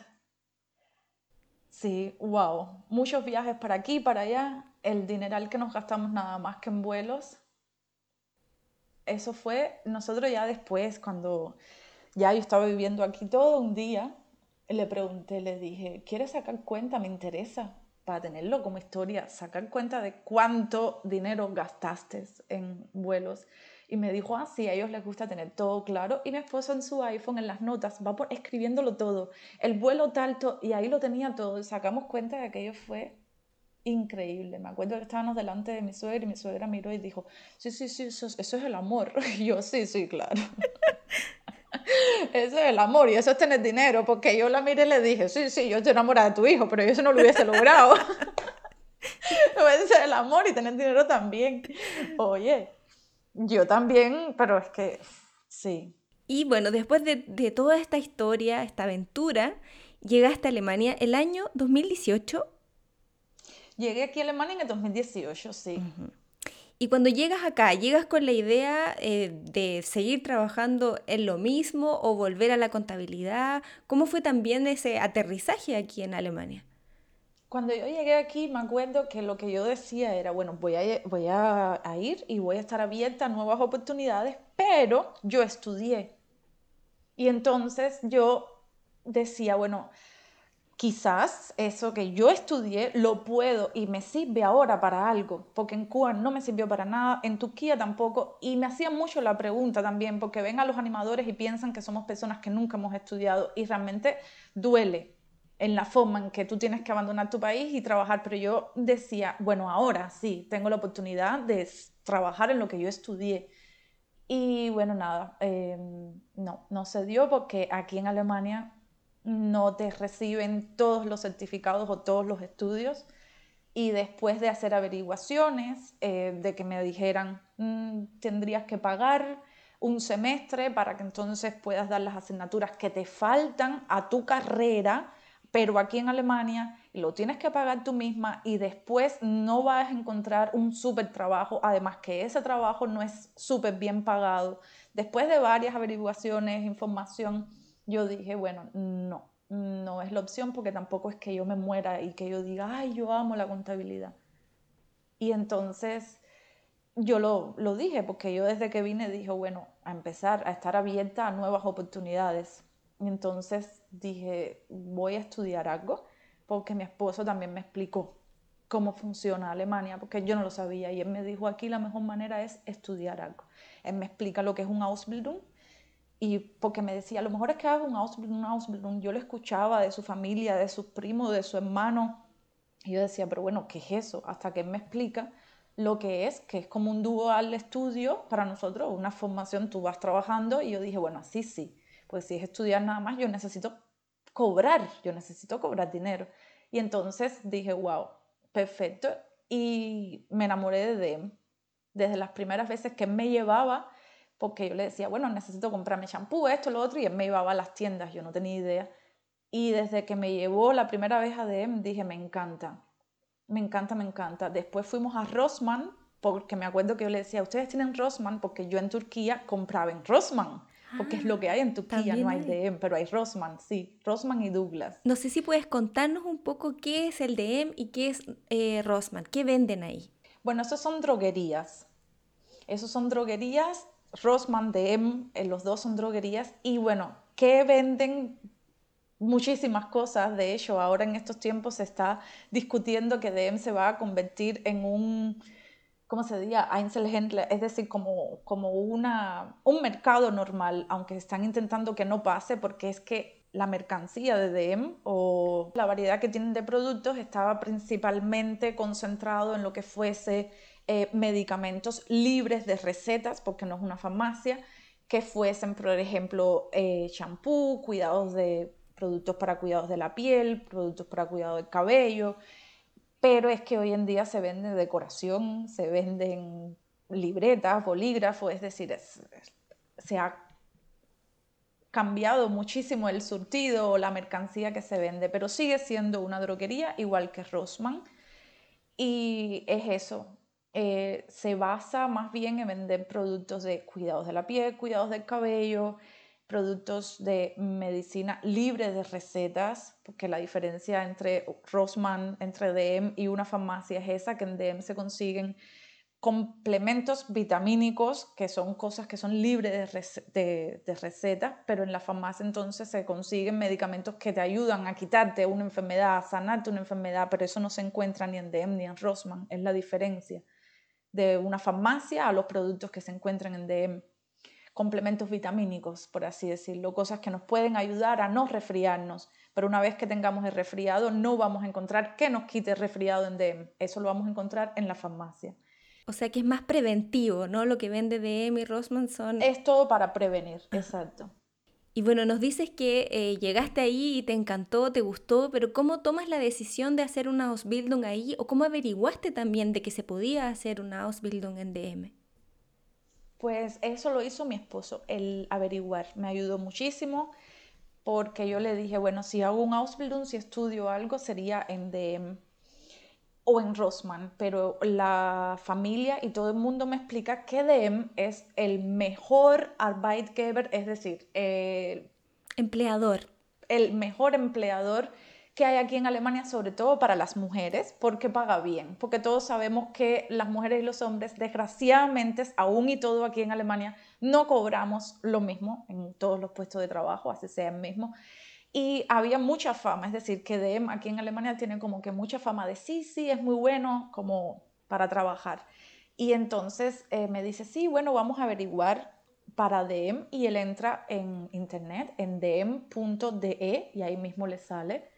Sí, wow. Muchos viajes para aquí, para allá. El dineral que nos gastamos nada más que en vuelos. Eso fue nosotros ya después, cuando ya yo estaba viviendo aquí todo un día, le pregunté, le dije, ¿quieres sacar cuenta? Me interesa para tenerlo como historia, sacar cuenta de cuánto dinero gastaste en vuelos. Y me dijo, ah, sí, a ellos les gusta tener todo claro. Y mi esposo en su iPhone, en las notas, va por escribiéndolo todo. El vuelo talto, y ahí lo tenía todo. Sacamos cuenta de que aquello fue increíble. Me acuerdo que estábamos delante de mi suegra y mi suegra miró y dijo, sí, sí, sí, eso, eso es el amor. Y yo, sí, sí, claro. Eso es el amor y eso es tener dinero, porque yo la miré y le dije, sí, sí, yo estoy enamorada de tu hijo, pero yo eso no lo hubiese logrado. Eso es el amor y tener dinero también. Oye, yo también, pero es que sí. Y bueno, después de, de toda esta historia, esta aventura, llegaste a Alemania el año 2018. Llegué aquí a Alemania en el 2018, sí. Y cuando llegas acá, ¿llegas con la idea eh, de seguir trabajando en lo mismo o volver a la contabilidad? ¿Cómo fue también ese aterrizaje aquí en Alemania? Cuando yo llegué aquí, me acuerdo que lo que yo decía era, bueno, voy a, voy a ir y voy a estar abierta a nuevas oportunidades, pero yo estudié. Y entonces yo decía, bueno, quizás eso que yo estudié lo puedo y me sirve ahora para algo, porque en Cuba no me sirvió para nada, en Turquía tampoco, y me hacía mucho la pregunta también, porque ven a los animadores y piensan que somos personas que nunca hemos estudiado y realmente duele en la forma en que tú tienes que abandonar tu país y trabajar, pero yo decía, bueno, ahora sí, tengo la oportunidad de trabajar en lo que yo estudié. Y bueno, nada, em, no, no se dio porque aquí en Alemania no te reciben todos los certificados o todos los estudios. Y después de hacer averiguaciones, eh, de que me dijeran, mm, tendrías que pagar un semestre para que entonces puedas dar las asignaturas que te faltan a tu carrera, pero aquí en Alemania lo tienes que pagar tú misma y después no vas a encontrar un súper trabajo, además que ese trabajo no es súper bien pagado. Después de varias averiguaciones, información, yo dije, bueno, no, no es la opción porque tampoco es que yo me muera y que yo diga, ay, yo amo la contabilidad. Y entonces yo lo, lo dije, porque yo desde que vine dije, bueno, a empezar a estar abierta a nuevas oportunidades. Y entonces dije, voy a estudiar algo, porque mi esposo también me explicó cómo funciona Alemania, porque yo no lo sabía. Y él me dijo, aquí la mejor manera es estudiar algo. Él me explica lo que es un Ausbildung, y porque me decía, a lo mejor es que hago un Ausbildung, un Ausbildung. Yo lo escuchaba de su familia, de sus primos, de su hermano. Y yo decía, pero bueno, ¿qué es eso? Hasta que él me explica, lo que es, que es como un dual estudio para nosotros, una formación, tú vas trabajando y yo dije, bueno, así sí, pues si es estudiar nada más, yo necesito cobrar, yo necesito cobrar dinero. Y entonces dije, wow, perfecto, y me enamoré de DM. Desde las primeras veces que me llevaba, porque yo le decía, bueno, necesito comprarme champú, esto, lo otro, y él me llevaba a las tiendas, yo no tenía idea. Y desde que me llevó la primera vez a DM, dije, me encanta, me encanta, me encanta. Después fuimos a Rossmann, porque me acuerdo que yo le decía, ustedes tienen Rossmann, porque yo en Turquía compraba en Rossmann, porque es lo que hay en Turquía, no hay, DM, pero hay Rossmann, sí, Rossmann y Douglas. No sé si puedes contarnos un poco qué es el DM y qué es eh, Rossmann, qué venden ahí. Bueno, esos son droguerías. Esos son droguerías, Rossmann, DM, eh, los dos son droguerías. Y bueno, ¿qué venden? muchísimas cosas. De hecho, ahora en estos tiempos se está discutiendo que DM se va a convertir en un, ¿cómo se diría? Einzelhändler, es decir, como, como una, un mercado normal, aunque están intentando que no pase porque es que la mercancía de DM o la variedad que tienen de productos estaba principalmente concentrado en lo que fuese eh, medicamentos libres de recetas, porque no es una farmacia, que fuesen, por ejemplo, eh, champú, cuidados de productos para cuidados de la piel, productos para cuidado del cabello, pero es que hoy en día se vende decoración, se venden libretas, bolígrafos, es decir, se ha cambiado muchísimo el surtido o la mercancía que se vende, pero sigue siendo una droguería igual que Rossmann. Y es eso, eh, se basa más bien en vender productos de cuidados de la piel, cuidados del cabello, productos de medicina libre de recetas, porque la diferencia entre Rossmann, entre DM y una farmacia es esa, que en DM se consiguen complementos vitamínicos, que son cosas que son libres de, recetas, pero en la farmacia entonces se consiguen medicamentos que te ayudan a quitarte una enfermedad, a sanarte una enfermedad, pero eso no se encuentra ni en DM ni en Rossmann, es la diferencia de una farmacia a los productos que se encuentran en DM complementos vitamínicos, por así decirlo, cosas que nos pueden ayudar a no resfriarnos. Pero una vez que tengamos el resfriado, no vamos a encontrar que nos quite el resfriado en DM. Eso lo vamos a encontrar en la farmacia. O sea que es más preventivo, ¿no? Lo que vende DM y Rossmann son... Es todo para prevenir, exacto. Y bueno, nos dices que eh, llegaste ahí y te encantó, te gustó, pero ¿cómo tomas la decisión de hacer una Ausbildung ahí? ¿O cómo averiguaste también de que se podía hacer una Ausbildung en DM? Pues eso lo hizo mi esposo, el averiguar. Me ayudó muchísimo porque yo le dije, bueno, si hago un Ausbildung, si estudio algo, sería en DM o en Rossmann, pero la familia y todo el mundo me explica que DM es el mejor Arbeitgeber, es decir, el empleador. El mejor empleador que hay aquí en Alemania, sobre todo para las mujeres, porque paga bien, porque todos sabemos que las mujeres y los hombres, desgraciadamente, aún y todo aquí en Alemania, no cobramos lo mismo en todos los puestos de trabajo, así sea el mismo. Y había mucha fama, es decir, que DM aquí en Alemania tiene como que mucha fama de sí, sí, es muy bueno como para trabajar. Y entonces eh, me dice, sí, bueno, vamos a averiguar para DM y él entra en internet, en dem.de y ahí mismo le sale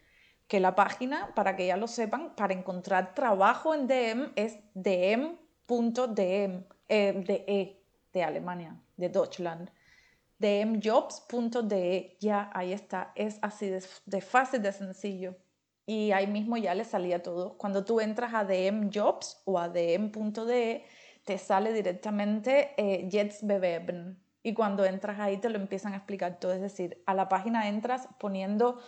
que la página, para que ya lo sepan, para encontrar trabajo en DM es dm.dm, eh, de Alemania, de Deutschland. dmjobs.de, ya ahí está, es así de, fácil, de sencillo. Y ahí mismo ya le salía todo. Cuando tú entras a dmjobs o a dm.de, te sale directamente eh, Jetzt bewerben. Y cuando entras ahí te lo empiezan a explicar todo. Es decir, a la página entras poniendo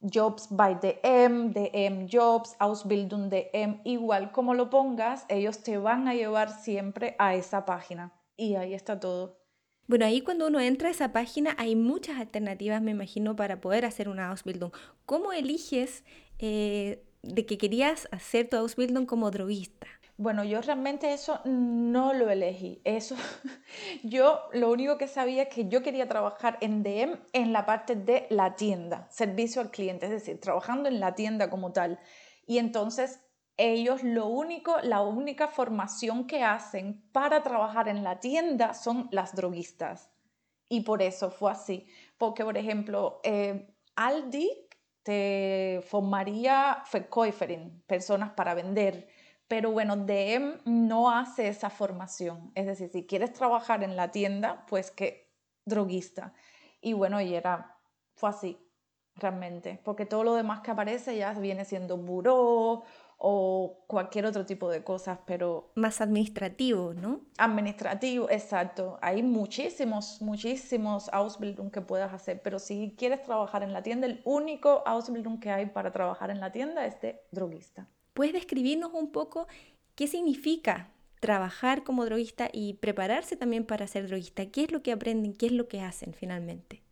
Jobs by DM, DM Jobs, Ausbildung DM, igual como lo pongas, ellos te van a llevar siempre a esa página. Y ahí está todo. Bueno, ahí cuando uno entra a esa página hay muchas alternativas, me imagino, para poder hacer una Ausbildung. ¿Cómo eliges eh, de que querías hacer tu Ausbildung como droguista? Bueno, yo realmente eso no lo elegí. Eso, yo lo único que sabía es que yo quería trabajar en DM en la parte de la tienda, servicio al cliente, es decir, trabajando en la tienda como tal. Y entonces ellos lo único, la única formación que hacen para trabajar en la tienda son las droguistas. Y por eso fue así. Porque, por ejemplo, eh, Aldi te formaría Verkäuferin, personas para vender Pero bueno, DM no hace esa formación. Es decir, si quieres trabajar en la tienda, pues que droguista. Y bueno, y era, fue así, realmente. Porque todo lo demás que aparece ya viene siendo buró o cualquier otro tipo de cosas, pero... Más administrativo, ¿no? Administrativo, exacto. Hay muchísimos, muchísimos Ausbildung que puedas hacer, pero si quieres trabajar en la tienda, el único Ausbildung que hay para trabajar en la tienda es de droguista. ¿Puedes describirnos un poco qué significa trabajar como droguista y prepararse también para ser droguista? ¿Qué es lo que aprenden? ¿Qué es lo que hacen finalmente?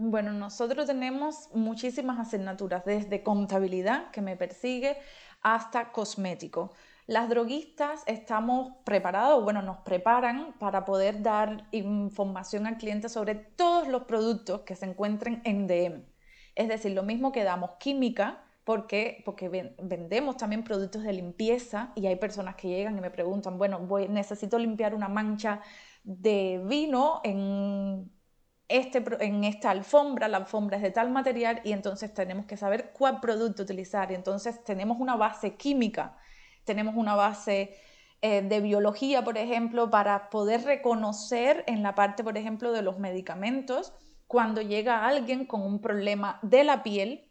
Bueno, nosotros tenemos muchísimas asignaturas, desde contabilidad, que me persigue, hasta cosmético. Las droguistas estamos preparados, bueno, nos preparan para poder dar información al cliente sobre todos los productos que se encuentren en DM. Es decir, lo mismo que damos química, porque, porque vendemos también productos de limpieza y hay personas que llegan y me preguntan, bueno, necesito limpiar una mancha de vino en este, en esta alfombra, la alfombra es de tal material y entonces tenemos que saber cuál producto utilizar. Y entonces tenemos una base química, tenemos una base eh, de biología, por ejemplo, para poder reconocer en la parte, por ejemplo, de los medicamentos, cuando llega alguien con un problema de la piel,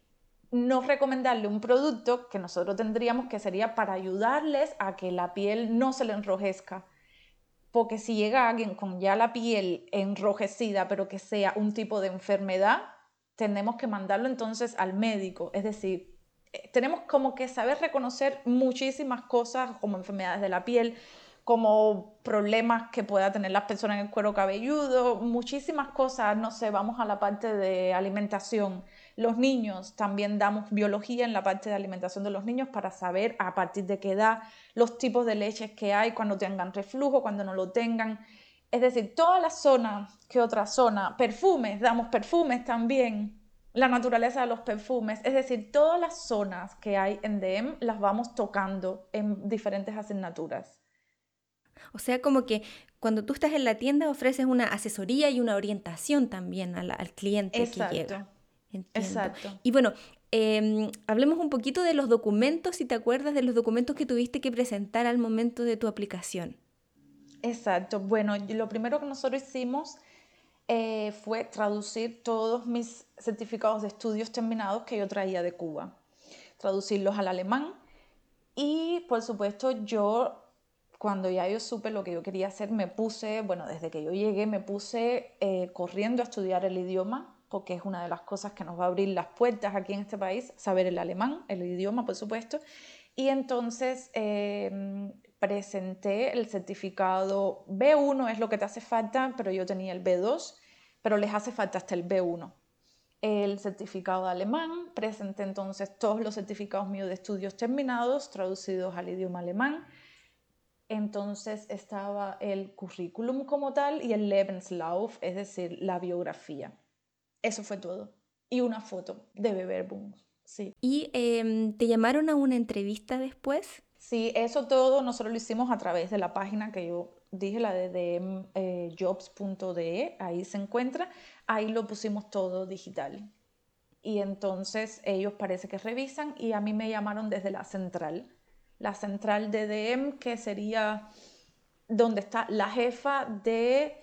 no recomendarle un producto que nosotros tendríamos que sería para ayudarles a que la piel no se le enrojezca porque si llega alguien con ya la piel enrojecida, pero que sea un tipo de enfermedad, tenemos que mandarlo entonces al médico. Es decir, eh, tenemos como que saber reconocer muchísimas cosas como enfermedades de la piel, como problemas que pueda tener las personas en el cuero cabelludo, muchísimas cosas, no sé, vamos a la parte de alimentación. Los niños, también damos biología en la parte de alimentación de los niños para saber a partir de qué edad los tipos de leches que hay, cuando tengan reflujo, cuando no lo tengan. Es decir, todas las zonas, ¿qué otra zona? Perfumes, damos perfumes también, la naturaleza de los perfumes, es decir, todas las zonas que hay en DM las vamos tocando en diferentes asignaturas. O sea, como que cuando tú estás en la tienda ofreces una asesoría y una orientación también al, cliente que llega. Exacto. Y bueno, em, hablemos un poquito de los documentos, si te acuerdas de los documentos que tuviste que presentar al momento de tu aplicación. Exacto. Bueno, lo primero que nosotros hicimos eh, fue traducir todos mis certificados de estudios terminados que yo traía de Cuba, traducirlos al alemán y por supuesto yo cuando ya yo supe lo que yo quería hacer, me puse, bueno, desde que yo llegué, me puse eh, corriendo a estudiar el idioma, porque es una de las cosas que nos va a abrir las puertas aquí en este país, saber el alemán, el idioma, por supuesto. Y entonces em, presenté el certificado B1, es lo que te hace falta, pero yo tenía el B2, pero les hace falta hasta el B1 el certificado de alemán, presenté entonces todos los certificados míos de estudios terminados, traducidos al idioma alemán, entonces estaba el currículum como tal y el Lebenslauf, es decir, la biografía. Eso fue todo. Y una foto de Beberbum. Sí. ¿Y em, te llamaron a una entrevista después? Sí, eso todo nosotros lo hicimos a través de la página que yo dije, la de eh, jobs.de, ahí se encuentra, ahí lo pusimos todo digital. Y entonces ellos parece que revisan y a mí me llamaron desde la central la central de DM, que sería donde está la jefa de,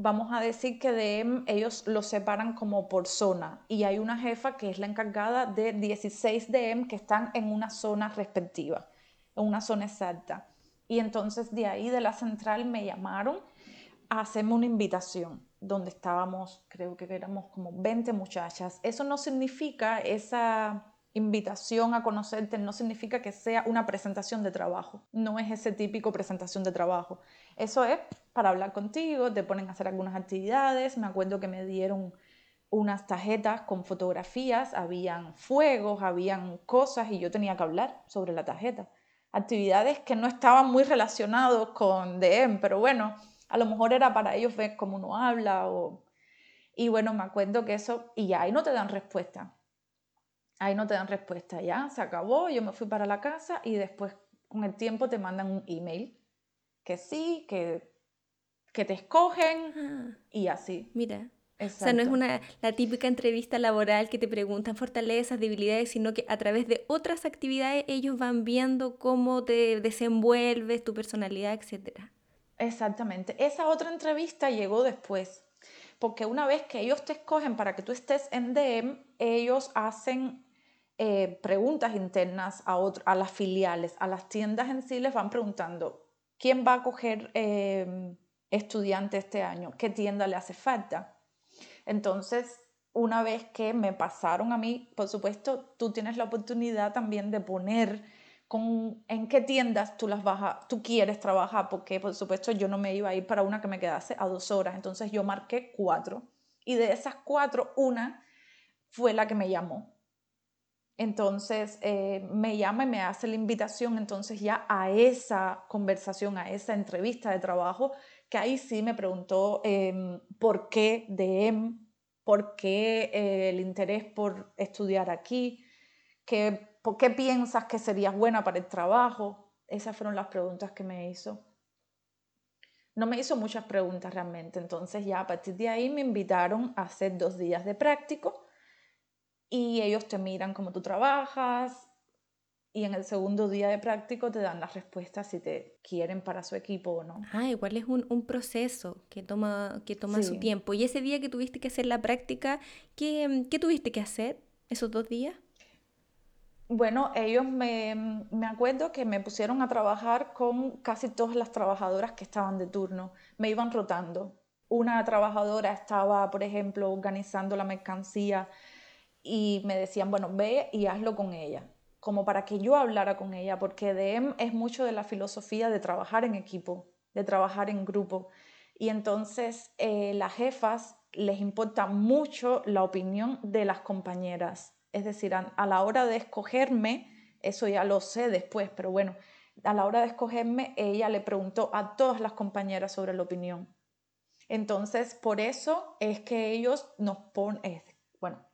vamos a decir que DM ellos lo separan como por zona y hay una jefa que es la encargada de 16 DM que están en una zona respectiva, en una zona exacta. Y entonces de ahí de la central me llamaron a hacerme una invitación donde estábamos, creo que éramos como 20 muchachas. Eso no significa esa invitación a conocerte no significa que sea una presentación de trabajo. No es ese típico presentación de trabajo. Eso es para hablar contigo, te ponen a hacer algunas actividades. Me acuerdo que me dieron unas tarjetas con fotografías, habían fuegos, habían cosas y yo tenía que hablar sobre la tarjeta. Actividades que no estaban muy relacionados con DM, pero bueno, a lo mejor era para ellos ver cómo uno habla o... Y bueno, me acuerdo que eso, y ahí no te dan respuesta ahí no te dan respuesta, ya, se acabó, yo me fui para la casa y después con el tiempo te mandan un email que sí, que, que te escogen ah. y así. Mira, O sea, no es una, la típica entrevista laboral que te preguntan fortalezas, debilidades, sino que a través de otras actividades ellos van viendo cómo te desenvuelves, tu personalidad, etc. Exactamente. Esa otra entrevista llegó después, porque una vez que ellos te escogen para que tú estés en DM, ellos hacen eh, preguntas internas a, a las filiales, a las tiendas en sí les van preguntando, ¿quién va a coger eh, estudiante este año? ¿Qué tienda le hace falta? Entonces, una vez que me pasaron a mí, por supuesto, tú tienes la oportunidad también de poner con, en qué tiendas tú, las vas tú quieres trabajar, porque por supuesto yo no me iba a ir para una que me quedase a dos horas, entonces yo marqué cuatro. Y de esas cuatro, una fue la que me llamó. Entonces eh, me llama y me hace la invitación entonces ya a esa conversación, a esa entrevista de trabajo que ahí sí me preguntó em, por qué DM, por qué eh, el interés por estudiar aquí, qué, por qué piensas que serías buena para el trabajo. Esas fueron las preguntas que me hizo. No me hizo muchas preguntas realmente, entonces ya a partir de ahí me invitaron a hacer dos días de práctico y ellos te miran cómo tú trabajas, y en el segundo día de práctico te dan las respuestas si te quieren para su equipo o no. Ah, igual es un, un proceso que toma, que toma su tiempo. Y ese día que tuviste que hacer la práctica, ¿qué, qué tuviste que hacer esos dos días? Bueno, ellos me, me, acuerdo que me pusieron a trabajar con casi todas las trabajadoras que estaban de turno. Me iban rotando. Una trabajadora estaba, por ejemplo, organizando la mercancía y me decían, bueno, ve y hazlo con ella como para que yo hablara con ella, porque DM es mucho de la filosofía de trabajar en equipo, de trabajar en grupo. Y entonces eh, las jefas les importa mucho la opinión de las compañeras. Es decir, a, la hora de escogerme, eso ya lo sé después, pero bueno, a la hora de escogerme, ella le preguntó a todas las compañeras sobre la opinión. Entonces, por eso es que ellos nos ponen,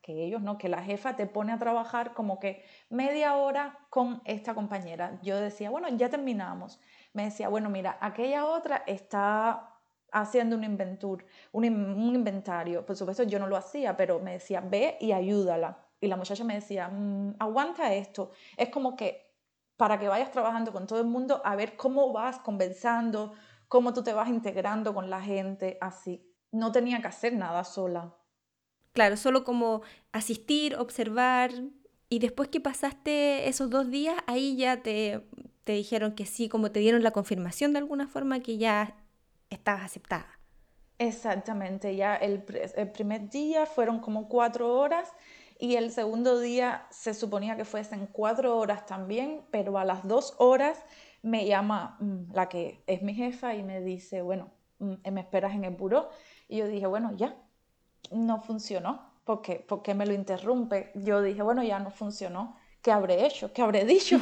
que ellos no, que la jefa te pone a trabajar como que media hora con esta compañera. Yo decía, bueno, ya terminamos. Me decía, bueno, mira, aquella otra está haciendo un, inventur, un, inventario. Por supuesto, yo no lo hacía, pero me decía, ve y ayúdala. Y la muchacha me decía, mm, aguanta esto. Es como que para que vayas trabajando con todo el mundo, a ver cómo vas conversando, cómo tú te vas integrando con la gente, así. No tenía que hacer nada sola. Claro, solo como asistir, observar. Y después que pasaste esos dos días, ahí ya te, te dijeron que sí, como te dieron la confirmación de alguna forma que ya estabas aceptada. Exactamente, ya el, primer día fueron como cuatro horas y el segundo día se suponía que fuesen cuatro horas también, pero a las dos horas me llama mm, la que es mi jefa y me dice, bueno, mm, me esperas en el buró. Y yo dije, bueno, ya, no funcionó. ¿Por qué? Porque me lo interrumpe. Yo dije, bueno, ya no funcionó. ¿Qué habré hecho? ¿Qué habré dicho?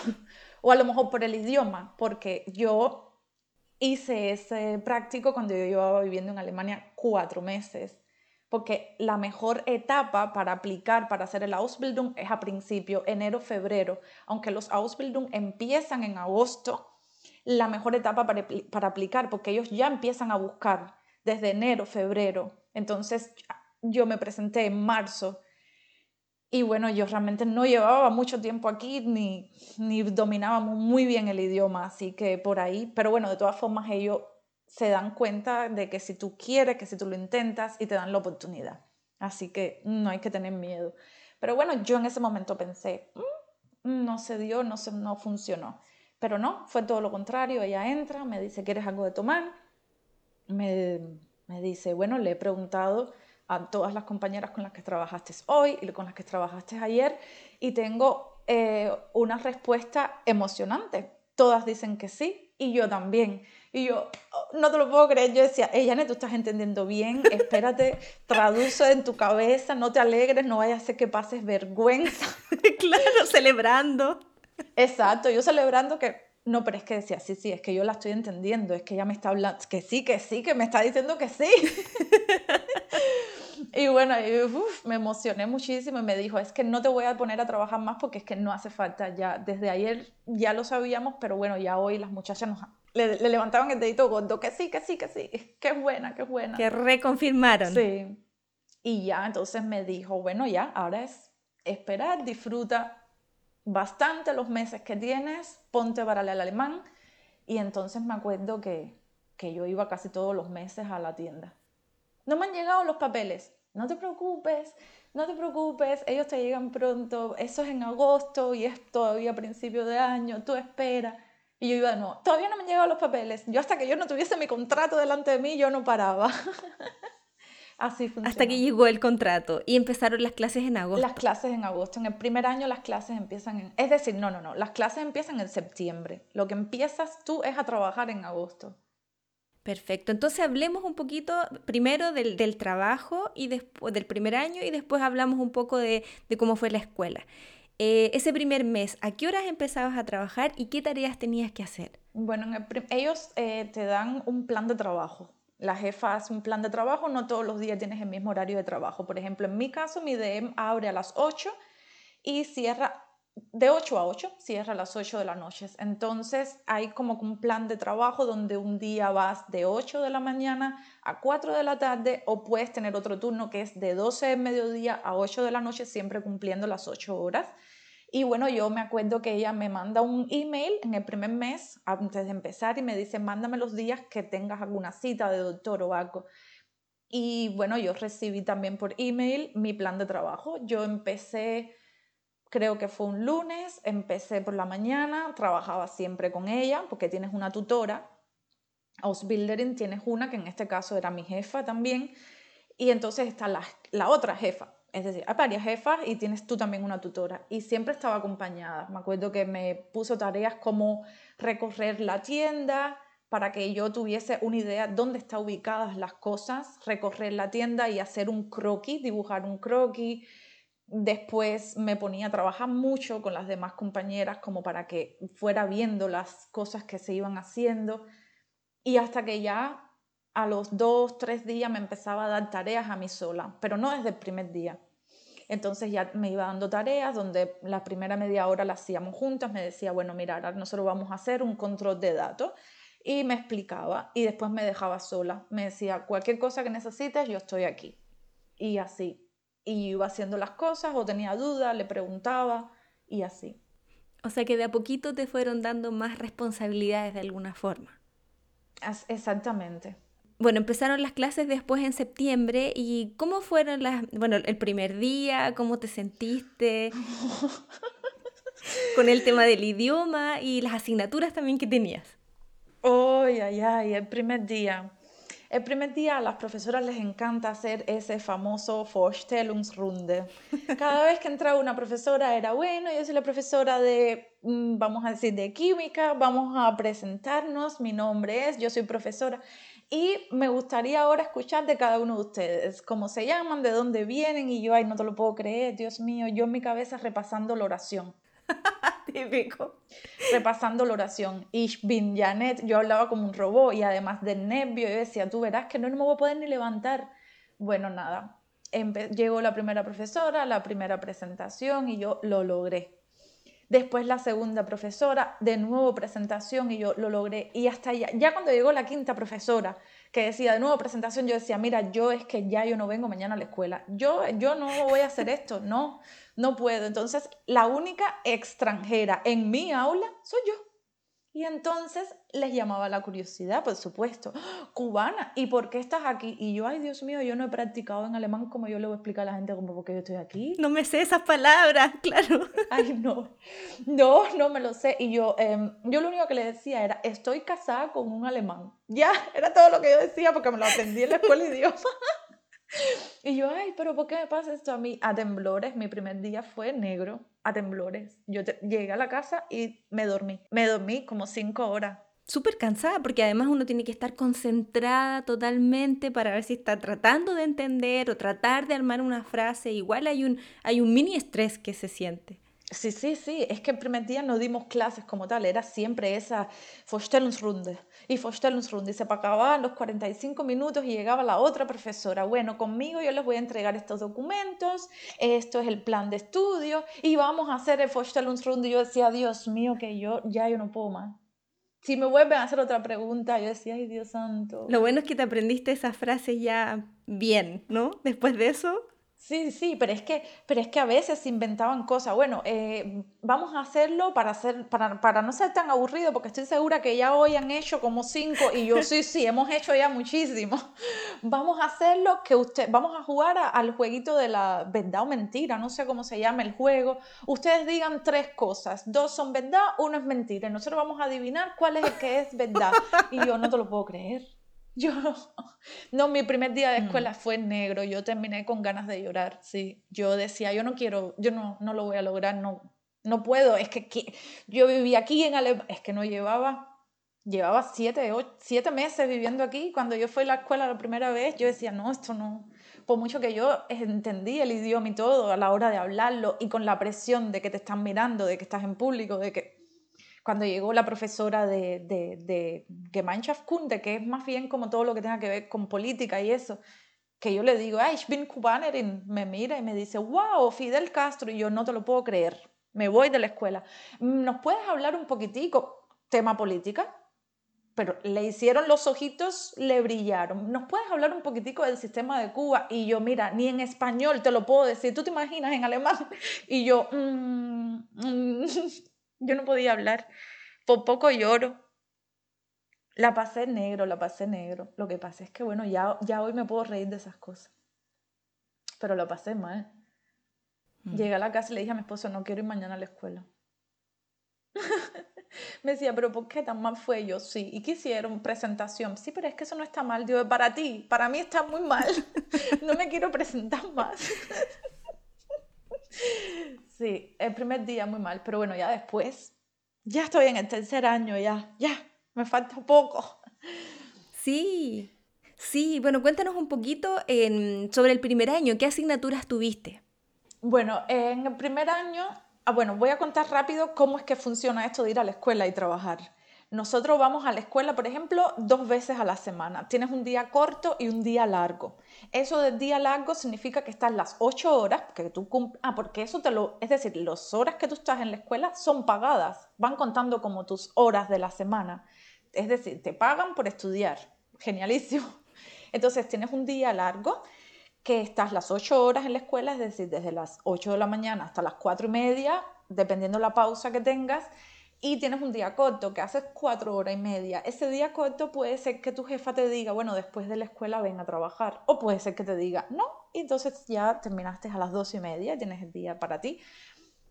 o a lo mejor por el idioma, porque yo hice ese práctico cuando yo llevaba viviendo en Alemania cuatro meses. Porque la mejor etapa para aplicar, para hacer el Ausbildung, es a principio, enero, febrero. Aunque los Ausbildung empiezan en agosto, la mejor etapa para, para aplicar, porque ellos ya empiezan a buscar desde enero, febrero. Entonces, yo me presenté en marzo y bueno, yo realmente no llevaba mucho tiempo aquí ni, ni dominaba muy bien el idioma, así que por ahí, pero bueno, de todas formas ellos se dan cuenta de que si tú quieres, que si tú lo intentas y te dan la oportunidad. Así que no hay que tener miedo. Pero bueno, yo en ese momento pensé, mm, no se dio, no, se, no funcionó. Pero no, fue todo lo contrario. Ella entra, me dice, ¿quieres algo de tomar? Me, me dice, bueno, le he preguntado a todas las compañeras con las que trabajaste hoy y con las que trabajaste ayer y tengo eh, una respuesta emocionante. Todas dicen que sí y yo también. Y yo, oh, no te lo puedo creer. Yo decía, ella tú estás entendiendo bien, espérate, traduce en tu cabeza, no te alegres, no vayas a hacer que pases vergüenza. claro, celebrando. Exacto, yo celebrando que no, pero es que decía, sí, sí, es que yo la estoy entendiendo, es que ella me está hablando, que sí, que sí, que me está diciendo que sí. y bueno, me emocioné muchísimo y me dijo, es que no te voy a poner a trabajar más porque es que no hace falta ya. Desde ayer ya lo sabíamos, pero bueno, ya hoy las muchachas nos, le, levantaban el dedito gordo, que sí, que sí, que sí, que es buena, que es buena. Que reconfirmaron. Sí. Y ya entonces me dijo, bueno, ya, ahora es esperar, disfruta bastante los meses que tienes, ponte para el alemán. Y entonces me acuerdo que, que yo iba casi todos los meses a la tienda. No me han llegado los papeles. No te preocupes, no te preocupes, ellos te llegan pronto, eso es en agosto y es todavía principio de año, tú espera. Y yo iba, no, todavía no me han llegado los papeles. Yo hasta que yo no tuviese mi contrato delante de mí, yo no paraba. Así funciona. Hasta que llegó el contrato y empezaron las clases en agosto. Las clases en agosto. En el primer año las clases empiezan en... Es decir, no, no, no. Las clases empiezan en septiembre. Lo que empiezas tú es a trabajar en agosto. Perfecto. Entonces hablemos un poquito primero del, del trabajo y después del primer año y después hablamos un poco de, de cómo fue la escuela. Eh, ese primer mes, ¿a qué horas empezabas a trabajar y qué tareas tenías que hacer? Bueno, ellos eh, te dan un plan de trabajo. La jefa hace un plan de trabajo, no todos los días tienes el mismo horario de trabajo. Por ejemplo, en mi caso, mi DM abre a las 8 y cierra de 8 a 8, cierra a las 8 de la noche. Entonces hay como un plan de trabajo donde un día vas de 8 de la mañana a 4 de la tarde o puedes tener otro turno que es de 12 de mediodía a 8 de la noche, siempre cumpliendo las 8 horas. Y bueno, yo me acuerdo que ella me manda un email en el primer mes antes de empezar y me dice, mándame los días que tengas alguna cita de doctor o algo. Y bueno, yo recibí también por email mi plan de trabajo. Yo empecé creo que fue un lunes, empecé por la mañana, trabajaba siempre con ella, porque tienes una tutora, Ausbilderin tienes una, que en este caso era mi jefa también, y entonces está la, la otra jefa, es decir, hay varias jefas y tienes tú también una tutora, y siempre estaba acompañada. Me acuerdo que me puso tareas como recorrer la tienda, para que yo tuviese una idea dónde están ubicadas las cosas, recorrer la tienda y hacer un croquis, dibujar un croquis, Después me ponía a trabajar mucho con las demás compañeras como para que fuera viendo las cosas que se iban haciendo y hasta que ya a los dos, tres días me empezaba a dar tareas a mí sola, pero no desde el primer día. Entonces ya me iba dando tareas donde la primera media hora la hacíamos juntas, me decía, bueno, mira, ahora nosotros vamos a hacer un control de datos y me explicaba y después me dejaba sola. Me decía, cualquier cosa que necesites, yo estoy aquí. Y así y iba haciendo las cosas o tenía dudas, le preguntaba y así. O sea que de a poquito te fueron dando más responsabilidades de alguna forma. Exactamente. Bueno, empezaron las clases después en septiembre y ¿cómo fueron las, bueno, el primer día, cómo te sentiste con el tema del idioma y las asignaturas también que tenías? Ay, ay, ay, el primer día. El primer día a las profesoras les encanta hacer ese famoso Vorstellungsrunde. Cada vez que entraba una profesora era, bueno, yo soy la profesora de, mm, vamos a decir, de química, vamos a presentarnos, mi nombre es, yo soy profesora. Y me gustaría ahora escuchar de cada uno de ustedes, cómo se llaman, de dónde vienen, y yo, ay, no te lo puedo creer, Dios mío, yo en mi cabeza repasando la oración. Repasando la oración. Ich bin Janet, yo hablaba como un robot y además de nervio, yo decía, tú verás que no me voy a poder ni levantar. Bueno, nada. llegó la primera profesora, la primera presentación y yo lo logré. Después la segunda profesora, de nuevo presentación y yo lo logré. Y hasta ya, ya cuando llegó la quinta profesora, que decía de nuevo presentación, yo decía, mira, yo es que ya yo no vengo mañana a la escuela. Yo, yo no voy a hacer esto, no no puedo. Entonces, la única extranjera en mi aula soy yo. Y entonces les llamaba la curiosidad, por supuesto, cubana, ¿y por qué estás aquí? Y yo, ay Dios mío, yo no he practicado en alemán como yo le voy a explicar a la gente como por qué yo estoy aquí. No me sé esas palabras, claro. Ay, no, no, no me lo sé. Y yo, em, yo lo único que le decía era, estoy casada con un alemán. Ya, era todo lo que yo decía porque me lo aprendí en la escuela de idioma. Y yo, ay, pero ¿por qué me pasa esto a mí? A temblores, mi primer día fue negro, a temblores. Yo llegué a la casa y me dormí. Me dormí como cinco horas. Súper cansada, porque además uno tiene que estar concentrada totalmente para ver si está tratando de entender o tratar de armar una frase. Igual hay un, hay un mini estrés que se siente. Sí, sí, sí, es que el primer día no dimos clases como tal, era siempre esa Vorstellungsrunde y Vorstellungsrunde y se acababan los 45 minutos y llegaba la otra profesora, bueno, conmigo yo les voy a entregar estos documentos, esto es el plan de estudio y vamos a hacer el Vorstellungsrunde y yo decía, Dios mío, que yo ya yo no puedo más. si me vuelven a hacer otra pregunta, yo decía, ay Dios santo. Lo bueno es que te aprendiste esa frase ya bien, ¿no? Después de eso. Sí, sí, pero es que, pero es que a veces se inventaban cosas. Bueno, eh, vamos a hacerlo para, hacer, para, para, no ser tan aburrido, porque estoy segura que ya hoy han hecho como cinco y yo sí, sí, hemos hecho ya muchísimo. Vamos a hacerlo que usted, vamos a jugar al jueguito de la verdad o mentira, no sé cómo se llama el juego. Ustedes digan tres cosas, dos son verdad, uno es mentira. Y nosotros vamos a adivinar cuál es el que es verdad. Y yo no te lo puedo creer. Yo no, mi primer día de mm. escuela fue negro, yo terminé con ganas de llorar, sí. Yo decía, yo no quiero, yo no, no lo voy a lograr, no, no puedo, es que, yo vivía aquí en Alemania, es que no llevaba, llevaba siete, siete meses viviendo aquí, cuando yo fui a la escuela la primera vez, yo decía, no, esto no, por mucho que yo entendí el idioma y todo a la hora de hablarlo y con la presión de que te están mirando, de que estás en público, de que cuando llegó la profesora de, de, de Gemeinschaftskunde, que es más bien como todo lo que tenga que ver con política y eso, que yo le digo, ay, ich bin Kubanerin, me mira y me dice, wow, Fidel Castro, y yo no te lo puedo creer, me voy de la escuela. ¿Nos puedes hablar un poquitico tema política? Pero le hicieron los ojitos, le brillaron. ¿Nos puedes hablar un poquitico del sistema de Cuba? Y yo, mira, ni en español te lo puedo decir. ¿Tú te imaginas en alemán? Y yo, mm, mm, yo no podía hablar. Por poco lloro. La pasé negro, la pasé negro. Lo que pasa es que, bueno, ya, ya hoy me puedo reír de esas cosas. Pero lo pasé mal. Mm. Llegué a la casa y le dije a mi esposo, no quiero ir mañana a la escuela. me decía, pero ¿por qué tan mal fue yo? Sí, y quisieron presentación. Sí, pero es que eso no está mal. Digo, para ti, para mí está muy mal. no me quiero presentar más. Sí, el primer día muy mal, pero bueno, ya después, ya estoy en el tercer año, ya, ya, me falta poco. Sí, sí, bueno, cuéntanos un poquito sobre el primer año, ¿qué asignaturas tuviste? Bueno, en el primer año, ah, bueno, voy a contar rápido cómo es que funciona esto de ir a la escuela y trabajar. Nosotros vamos a la escuela, por ejemplo, dos veces a la semana. Tienes un día corto y un día largo. Eso del día largo significa que estás las ocho horas, que tú ah, porque eso te lo, es decir, las horas que tú estás en la escuela son pagadas, van contando como tus horas de la semana. Es decir, te pagan por estudiar. Genialísimo. Entonces tienes un día largo que estás las ocho horas en la escuela, es decir, desde las ocho de la mañana hasta las cuatro y media, dependiendo la pausa que tengas y tienes un día corto, que haces cuatro horas y media, ese día corto puede ser que tu jefa te diga, bueno, después de la escuela ven a trabajar, o puede ser que te diga, no, y entonces ya terminaste a las dos y media, tienes el día para ti.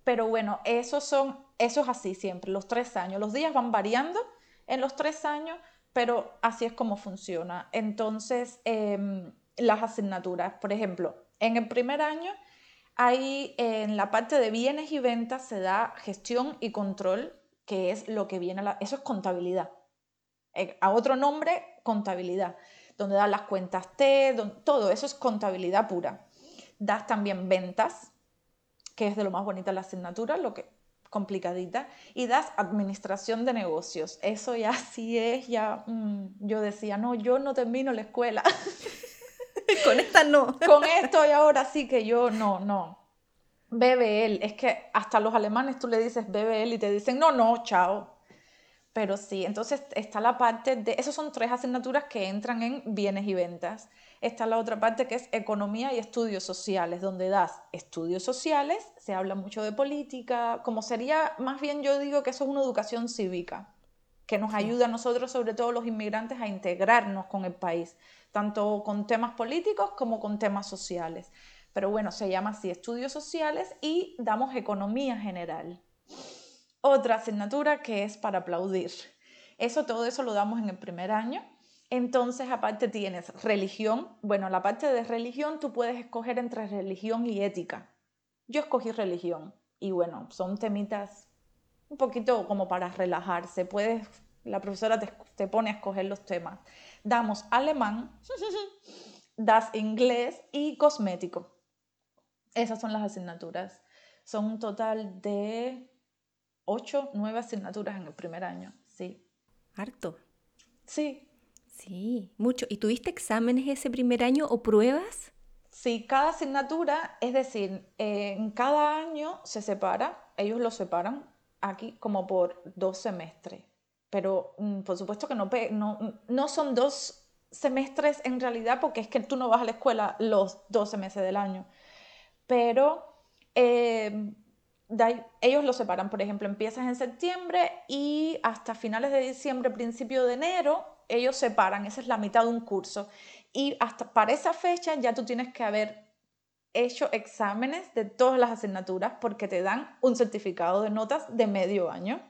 Pero bueno, esos son, eso es así siempre, los tres años. Los días van variando en los tres años, pero así es como funciona. Entonces, em, las asignaturas, por ejemplo, en el primer año, hay en la parte de bienes y ventas se da gestión y control que es lo que viene a la... Eso es contabilidad. Eh, a otro nombre, contabilidad, donde das las cuentas T, todo eso es contabilidad pura. Das también ventas, que es de lo más bonita la asignatura, lo que complicadita, y das administración de negocios. Eso ya sí es, ya mm, yo decía, no, yo no termino la escuela. Con esta no. Con esto y ahora sí que yo no, no. BBL, es que hasta los alemanes tú le dices BBL y te dicen, no, no, chao. Pero sí, entonces está la parte de, esas son tres asignaturas que entran en bienes y ventas. Está la otra parte que es economía y estudios sociales, donde das estudios sociales, se habla mucho de política, como sería, más bien yo digo que eso es una educación cívica, que nos ayuda a nosotros, sobre todo los inmigrantes, a integrarnos con el país, tanto con temas políticos como con temas sociales pero bueno, se llama así estudios sociales y damos economía general. Otra asignatura que es para aplaudir. Eso, todo eso lo damos en el primer año. Entonces, aparte tienes religión. Bueno, la parte de religión tú puedes escoger entre religión y ética. Yo escogí religión y bueno, son temitas un poquito como para relajarse. Puedes, la profesora te, te pone a escoger los temas. Damos alemán, das inglés y cosmético. Esas son las asignaturas. Son un total de ocho, nueve asignaturas en el primer año, sí. Harto. Sí. Sí, mucho. ¿Y tuviste exámenes ese primer año o pruebas? Sí, cada asignatura, es decir, en cada año se separa, ellos lo separan aquí como por dos semestres. pero mm, por supuesto que no, no, no son dos semestres en realidad porque es que tú no vas a la escuela los 12 meses del año. Pero eh, ellos lo separan, por ejemplo, empiezas en septiembre y hasta finales de diciembre, principio de enero, ellos separan, esa es la mitad de un curso. Y hasta para esa fecha ya tú tienes que haber hecho exámenes de todas las asignaturas porque te dan un certificado de notas de medio año.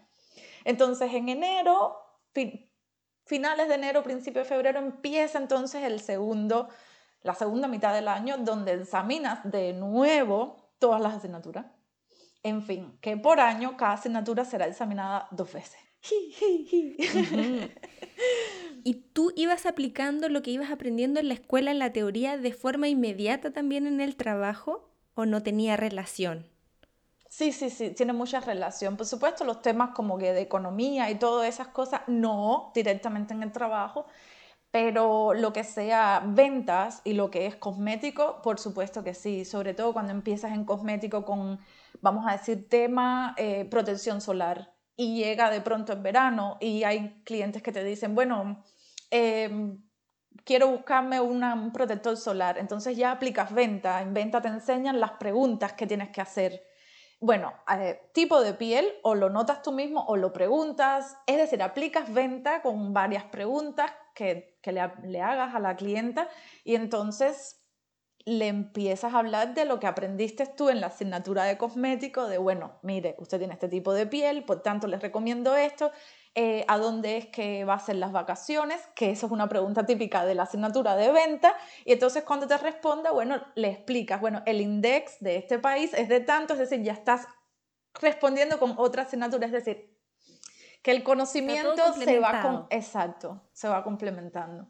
Entonces, en enero, finales de enero, principio de febrero, empieza entonces el segundo, la segunda mitad del año, donde examinas de nuevo todas las asignaturas. En fin, que por año cada asignatura será examinada dos veces. ¿Y tú ibas aplicando lo que ibas aprendiendo en la escuela, en la teoría, de forma inmediata también en el trabajo o no tenía relación? Sí, sí, sí, tiene mucha relación. Por supuesto, los temas como que de economía y todas esas cosas, no directamente en el trabajo, pero lo que sea ventas y lo que es cosmético, por supuesto que sí, sobre todo cuando empiezas en cosmético con, vamos a decir, tema eh, protección solar. Y llega de pronto en verano y hay clientes que te dicen, bueno, em, quiero buscarme un protector solar, entonces ya aplicas venta, en venta te enseñan las preguntas que tienes que hacer. Bueno, eh, tipo de piel o lo notas tú mismo o lo preguntas, es decir, aplicas venta con varias preguntas que, le, le, hagas a la clienta y entonces le empiezas a hablar de lo que aprendiste tú en la asignatura de cosmético, de, bueno, mire, usted tiene este tipo de piel, por tanto les recomiendo esto, eh, a dónde es que va a ser las vacaciones, que eso es una pregunta típica de la asignatura de venta, y entonces cuando te responda, bueno, le explicas, bueno, el index de este país es de tanto, es decir, ya estás respondiendo con otra asignatura, es decir, que el conocimiento se va con, exacto, se va complementando.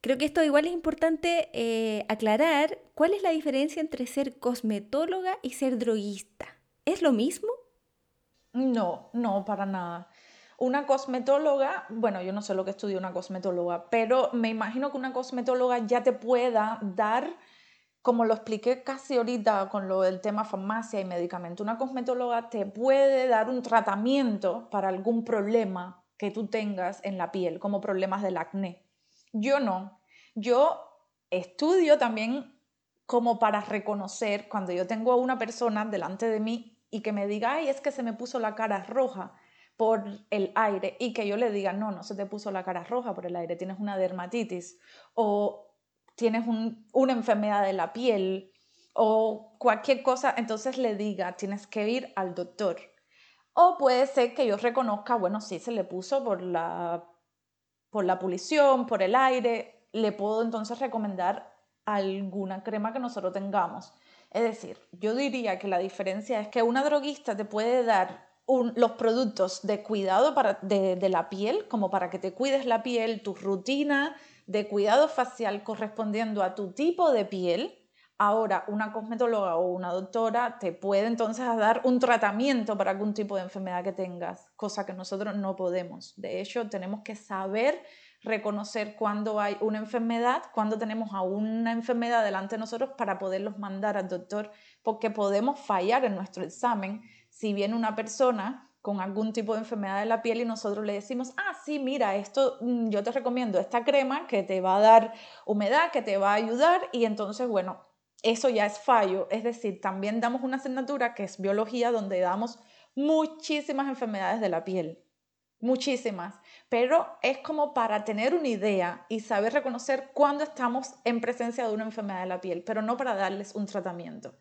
Creo que esto igual es importante eh, aclarar cuál es la diferencia entre ser cosmetóloga y ser droguista. ¿Es lo mismo? No, no, para nada. Una cosmetóloga, bueno, yo no sé lo que estudia una cosmetóloga, pero me imagino que una cosmetóloga ya te pueda dar, como lo expliqué casi ahorita con lo del tema farmacia y medicamento, una cosmetóloga te puede dar un tratamiento para algún problema que tú tengas en la piel, como problemas del acné. Yo no. Yo estudio también como para reconocer cuando yo tengo a una persona delante de mí y que me diga, ay, es que se me puso la cara roja por el aire y que yo le diga, no, no se te puso la cara roja por el aire, tienes una dermatitis o tienes una enfermedad de la piel o cualquier cosa, entonces le diga, tienes que ir al doctor. O puede ser que yo reconozca, bueno, sí, se le puso por la, por la pulición, por el aire, le puedo entonces recomendar alguna crema que nosotros tengamos. Es decir, yo diría que la diferencia es que una droguista te puede dar los productos de cuidado para, de, de, la piel, como para que te cuides la piel, tu rutina de cuidado facial correspondiendo a tu tipo de piel. Ahora, una cosmetóloga o una doctora te puede entonces dar un tratamiento para algún tipo de enfermedad que tengas, cosa que nosotros no podemos. De hecho, tenemos que saber reconocer cuando hay una enfermedad, cuando tenemos a una enfermedad delante de nosotros para poderlos mandar al doctor, porque podemos fallar en nuestro examen si viene una persona con algún tipo de enfermedad de la piel y nosotros le decimos, ah, sí, mira, esto mm, yo te recomiendo esta crema que te va a dar humedad, que te va a ayudar y entonces, bueno, eso ya es fallo. Es decir, también damos una asignatura que es biología donde damos muchísimas enfermedades de la piel, muchísimas, pero es como para tener una idea y saber reconocer cuándo estamos en presencia de una enfermedad de la piel, pero no para darles un tratamiento.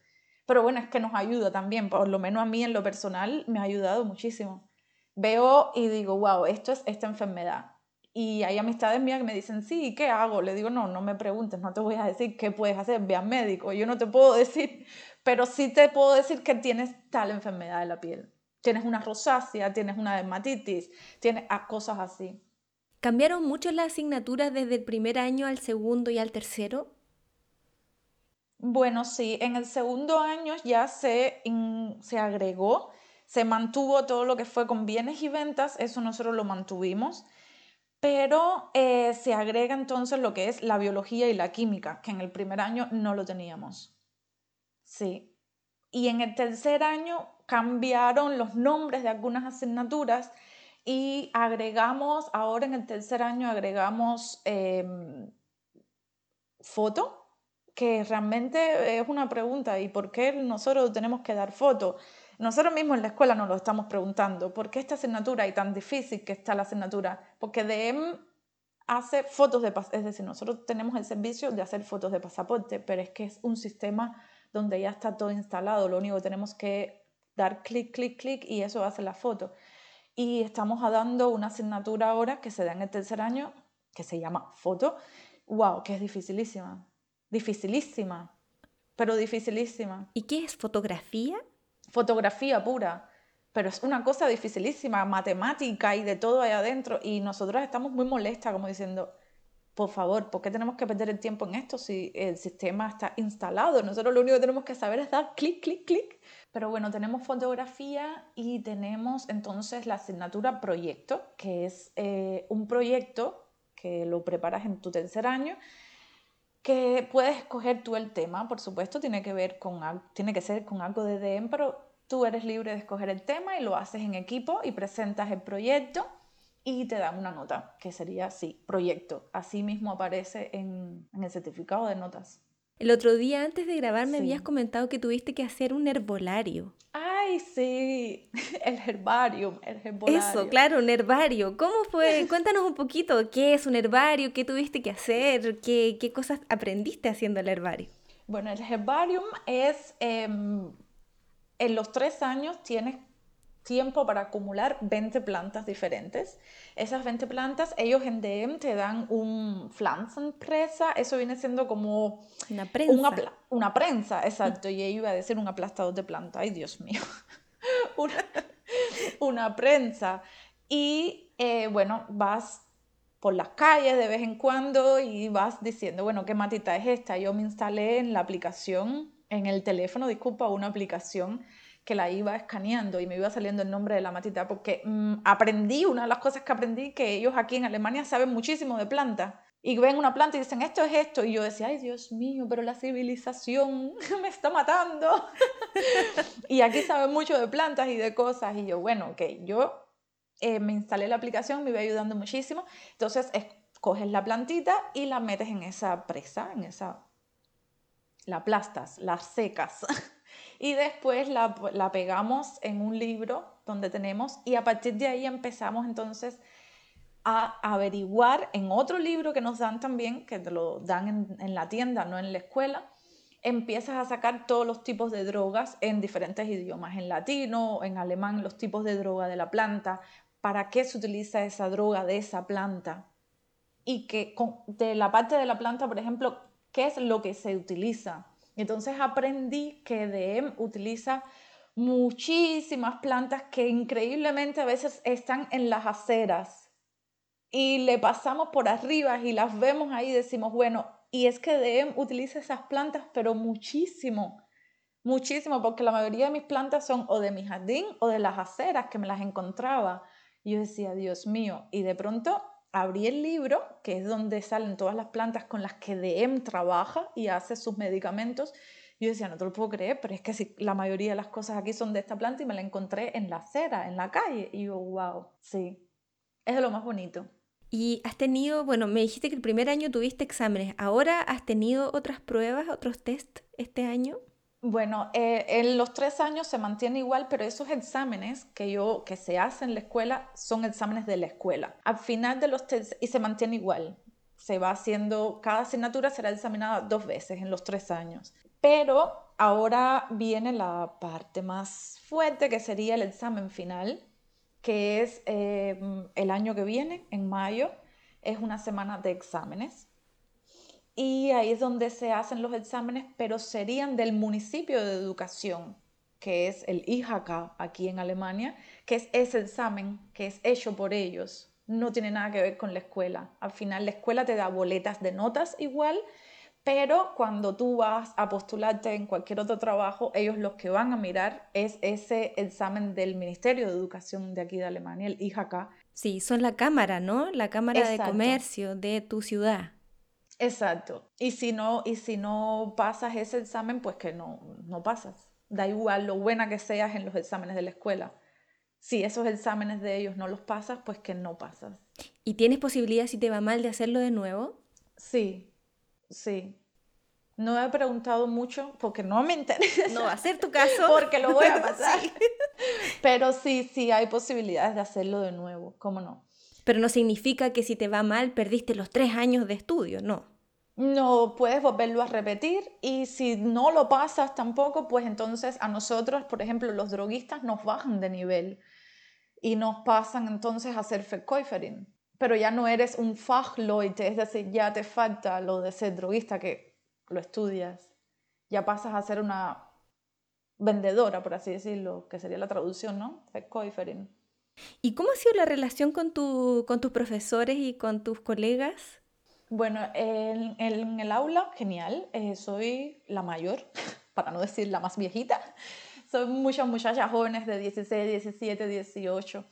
Pero bueno, es que nos ayuda también, por lo menos a mí en lo personal me ha ayudado muchísimo. Veo y digo, wow, esto es esta enfermedad. Y hay amistades mías que me dicen, sí, ¿qué hago? Le digo, no, no me preguntes, no te voy a decir qué puedes hacer, ve al médico. Yo no te puedo decir, pero sí te puedo decir que tienes tal enfermedad de la piel. Tienes una rosácea, tienes una dermatitis, tienes cosas así. ¿Cambiaron mucho las asignaturas desde el primer año al segundo y al tercero? Bueno, sí, en el segundo año ya se, se agregó, se mantuvo todo lo que fue con bienes y ventas, eso nosotros lo mantuvimos, pero eh, se agrega entonces lo que es la biología y la química, que en el primer año no lo teníamos. Sí. Y en el tercer año cambiaron los nombres de algunas asignaturas Y agregamos, ahora en el tercer año agregamos em, foto, que realmente es una pregunta, ¿y por qué nosotros tenemos que dar foto? Nosotros mismos en la escuela nos lo estamos preguntando, ¿por qué esta asignatura y tan difícil que está la asignatura? Porque DM hace fotos de pasaporte, es decir, nosotros tenemos el servicio de hacer fotos de pasaporte, pero es que es un sistema donde ya está todo instalado, lo único que tenemos que dar clic, clic, clic y eso hace la foto. Y estamos dando una asignatura ahora que se da en el tercer año, que se llama foto, wow, que es dificilísima, dificilísima, pero dificilísima. ¿Y qué es fotografía? fotografía pura, pero es una cosa dificilísima, matemática y de todo ahí adentro. Y nosotros estamos muy molestas, como diciendo, por favor, ¿por qué tenemos que perder el tiempo en esto si el sistema está instalado? Nosotros lo único que tenemos que saber es dar clic, clic, clic. Pero bueno, tenemos fotografía y tenemos entonces la asignatura proyecto, que es eh, un proyecto que lo preparas en tu tercer año que puedes escoger tú el tema, por supuesto, tiene que, ver con, tiene que ser con algo de DM, pero tú eres libre de escoger el tema y lo haces en equipo y presentas el proyecto y te dan una nota, que sería, sí, proyecto. Así mismo aparece en, en el certificado de notas. El otro día antes de grabar me habías comentado que tuviste que hacer un herbolario. Ay, sí, el herbario, el herbolario. Eso, claro, un herbario. ¿Cómo fue? Cuéntanos un poquito, ¿qué es un herbario? ¿Qué tuviste que hacer? ¿Qué, qué cosas aprendiste haciendo el herbario? Bueno, el herbarium es, em, en los tres años tienes tiempo para acumular 20 plantas diferentes. Esas 20 plantas, ellos en DM te dan un Pflanzenpresa, eso viene siendo como una prensa. Una, prensa, exacto, y ellos iba a decir un aplastador de planta, ay Dios mío, una, prensa. Y eh, bueno, vas por las calles de vez en cuando y vas diciendo, bueno, ¿qué matita es esta? Yo me instalé en la aplicación, en el teléfono, disculpa, una aplicación que la iba escaneando y me iba saliendo el nombre de la matita, porque mm, aprendí, una de las cosas que aprendí, que ellos aquí en Alemania saben muchísimo de plantas. Y ven una planta y dicen, esto es esto. Y yo decía, ay Dios mío, pero la civilización me está matando. y aquí saben mucho de plantas y de cosas. Y yo, bueno, ok, yo eh, me instalé la aplicación, me iba ayudando muchísimo. Entonces, coges la plantita y la metes en esa presa, en esa... La aplastas, la secas. y después la, la pegamos en un libro donde tenemos y a partir de ahí empezamos entonces a averiguar en otro libro que nos dan también, que te lo dan en, en, la tienda, no en la escuela, empiezas a sacar todos los tipos de drogas en diferentes idiomas, en latino, en alemán, los tipos de droga de la planta, para qué se utiliza esa droga de esa planta. Y que de la parte de la planta, por ejemplo, qué es lo que se utiliza entonces aprendí que DM utiliza muchísimas plantas que increíblemente a veces están en las aceras y le pasamos por arriba y las vemos ahí y decimos, bueno, y es que DM utiliza esas plantas, pero muchísimo, muchísimo, porque la mayoría de mis plantas son o de mi jardín o de las aceras que me las encontraba. Y yo decía, Dios mío, y de pronto abrí el libro, que es donde salen todas las plantas con las que DM trabaja y hace sus medicamentos. Yo decía, no te lo puedo creer, pero es que la mayoría de las cosas aquí son de esta planta y me la encontré en la acera, en la calle. Y yo, wow, sí, es de lo más bonito. Y has tenido, bueno, me dijiste que el primer año tuviste exámenes. ¿Ahora has tenido otras pruebas, otros test este año? Bueno, eh, en los tres años se mantiene igual, pero esos exámenes que, yo, que se hacen en la escuela son exámenes de la escuela. Al final de los test, y se mantiene igual. Se va haciendo, cada asignatura será examinada dos veces en los tres años. Pero ahora viene la parte más fuerte, que sería el examen final, que es eh, el año que viene, en mayo. Es una semana de exámenes y ahí es donde se hacen los exámenes, pero serían del municipio de educación, que es el IHK aquí en Alemania, que es ese examen que es hecho por ellos. No tiene nada que ver con la escuela. Al final la escuela te da boletas de notas igual, pero cuando tú vas a postularte en cualquier otro trabajo, ellos los que van a mirar es ese examen del Ministerio de Educación de aquí de Alemania, el IHK. Sí, son la cámara, ¿no? La cámara de comercio de tu ciudad. Exacto. Y si no, y si no pasas ese examen, pues que no, no pasas. Da igual lo buena que seas en los exámenes de la escuela. si esos exámenes de ellos no los pasas, pues que no pasas. ¿Y tienes posibilidad, si te va mal, de hacerlo de nuevo? Sí, sí. No he preguntado mucho porque no me interesa. No va a ser tu caso. Porque lo voy a pasar. Pero sí, sí hay posibilidades de hacerlo de nuevo, ¿cómo no? Pero no significa que si te va mal perdiste los tres años de estudio, no. No puedes volverlo a repetir y si no lo pasas tampoco, pues entonces a nosotros, por ejemplo, los droguistas nos bajan de nivel y nos pasan entonces a ser Verkäuferin. Pero ya no eres un Fachleute, es decir, ya te falta lo de ser droguista que lo estudias. Ya pasas a ser una vendedora, por así decirlo, que sería la traducción, ¿no? Verkäuferin. ¿Y cómo ha sido la relación con, tu, con tus profesores y con tus colegas? Bueno, en, el aula, genial. Eh, soy la mayor, para no decir la más viejita. Soy muchas muchachas jóvenes de 16, 17, 18.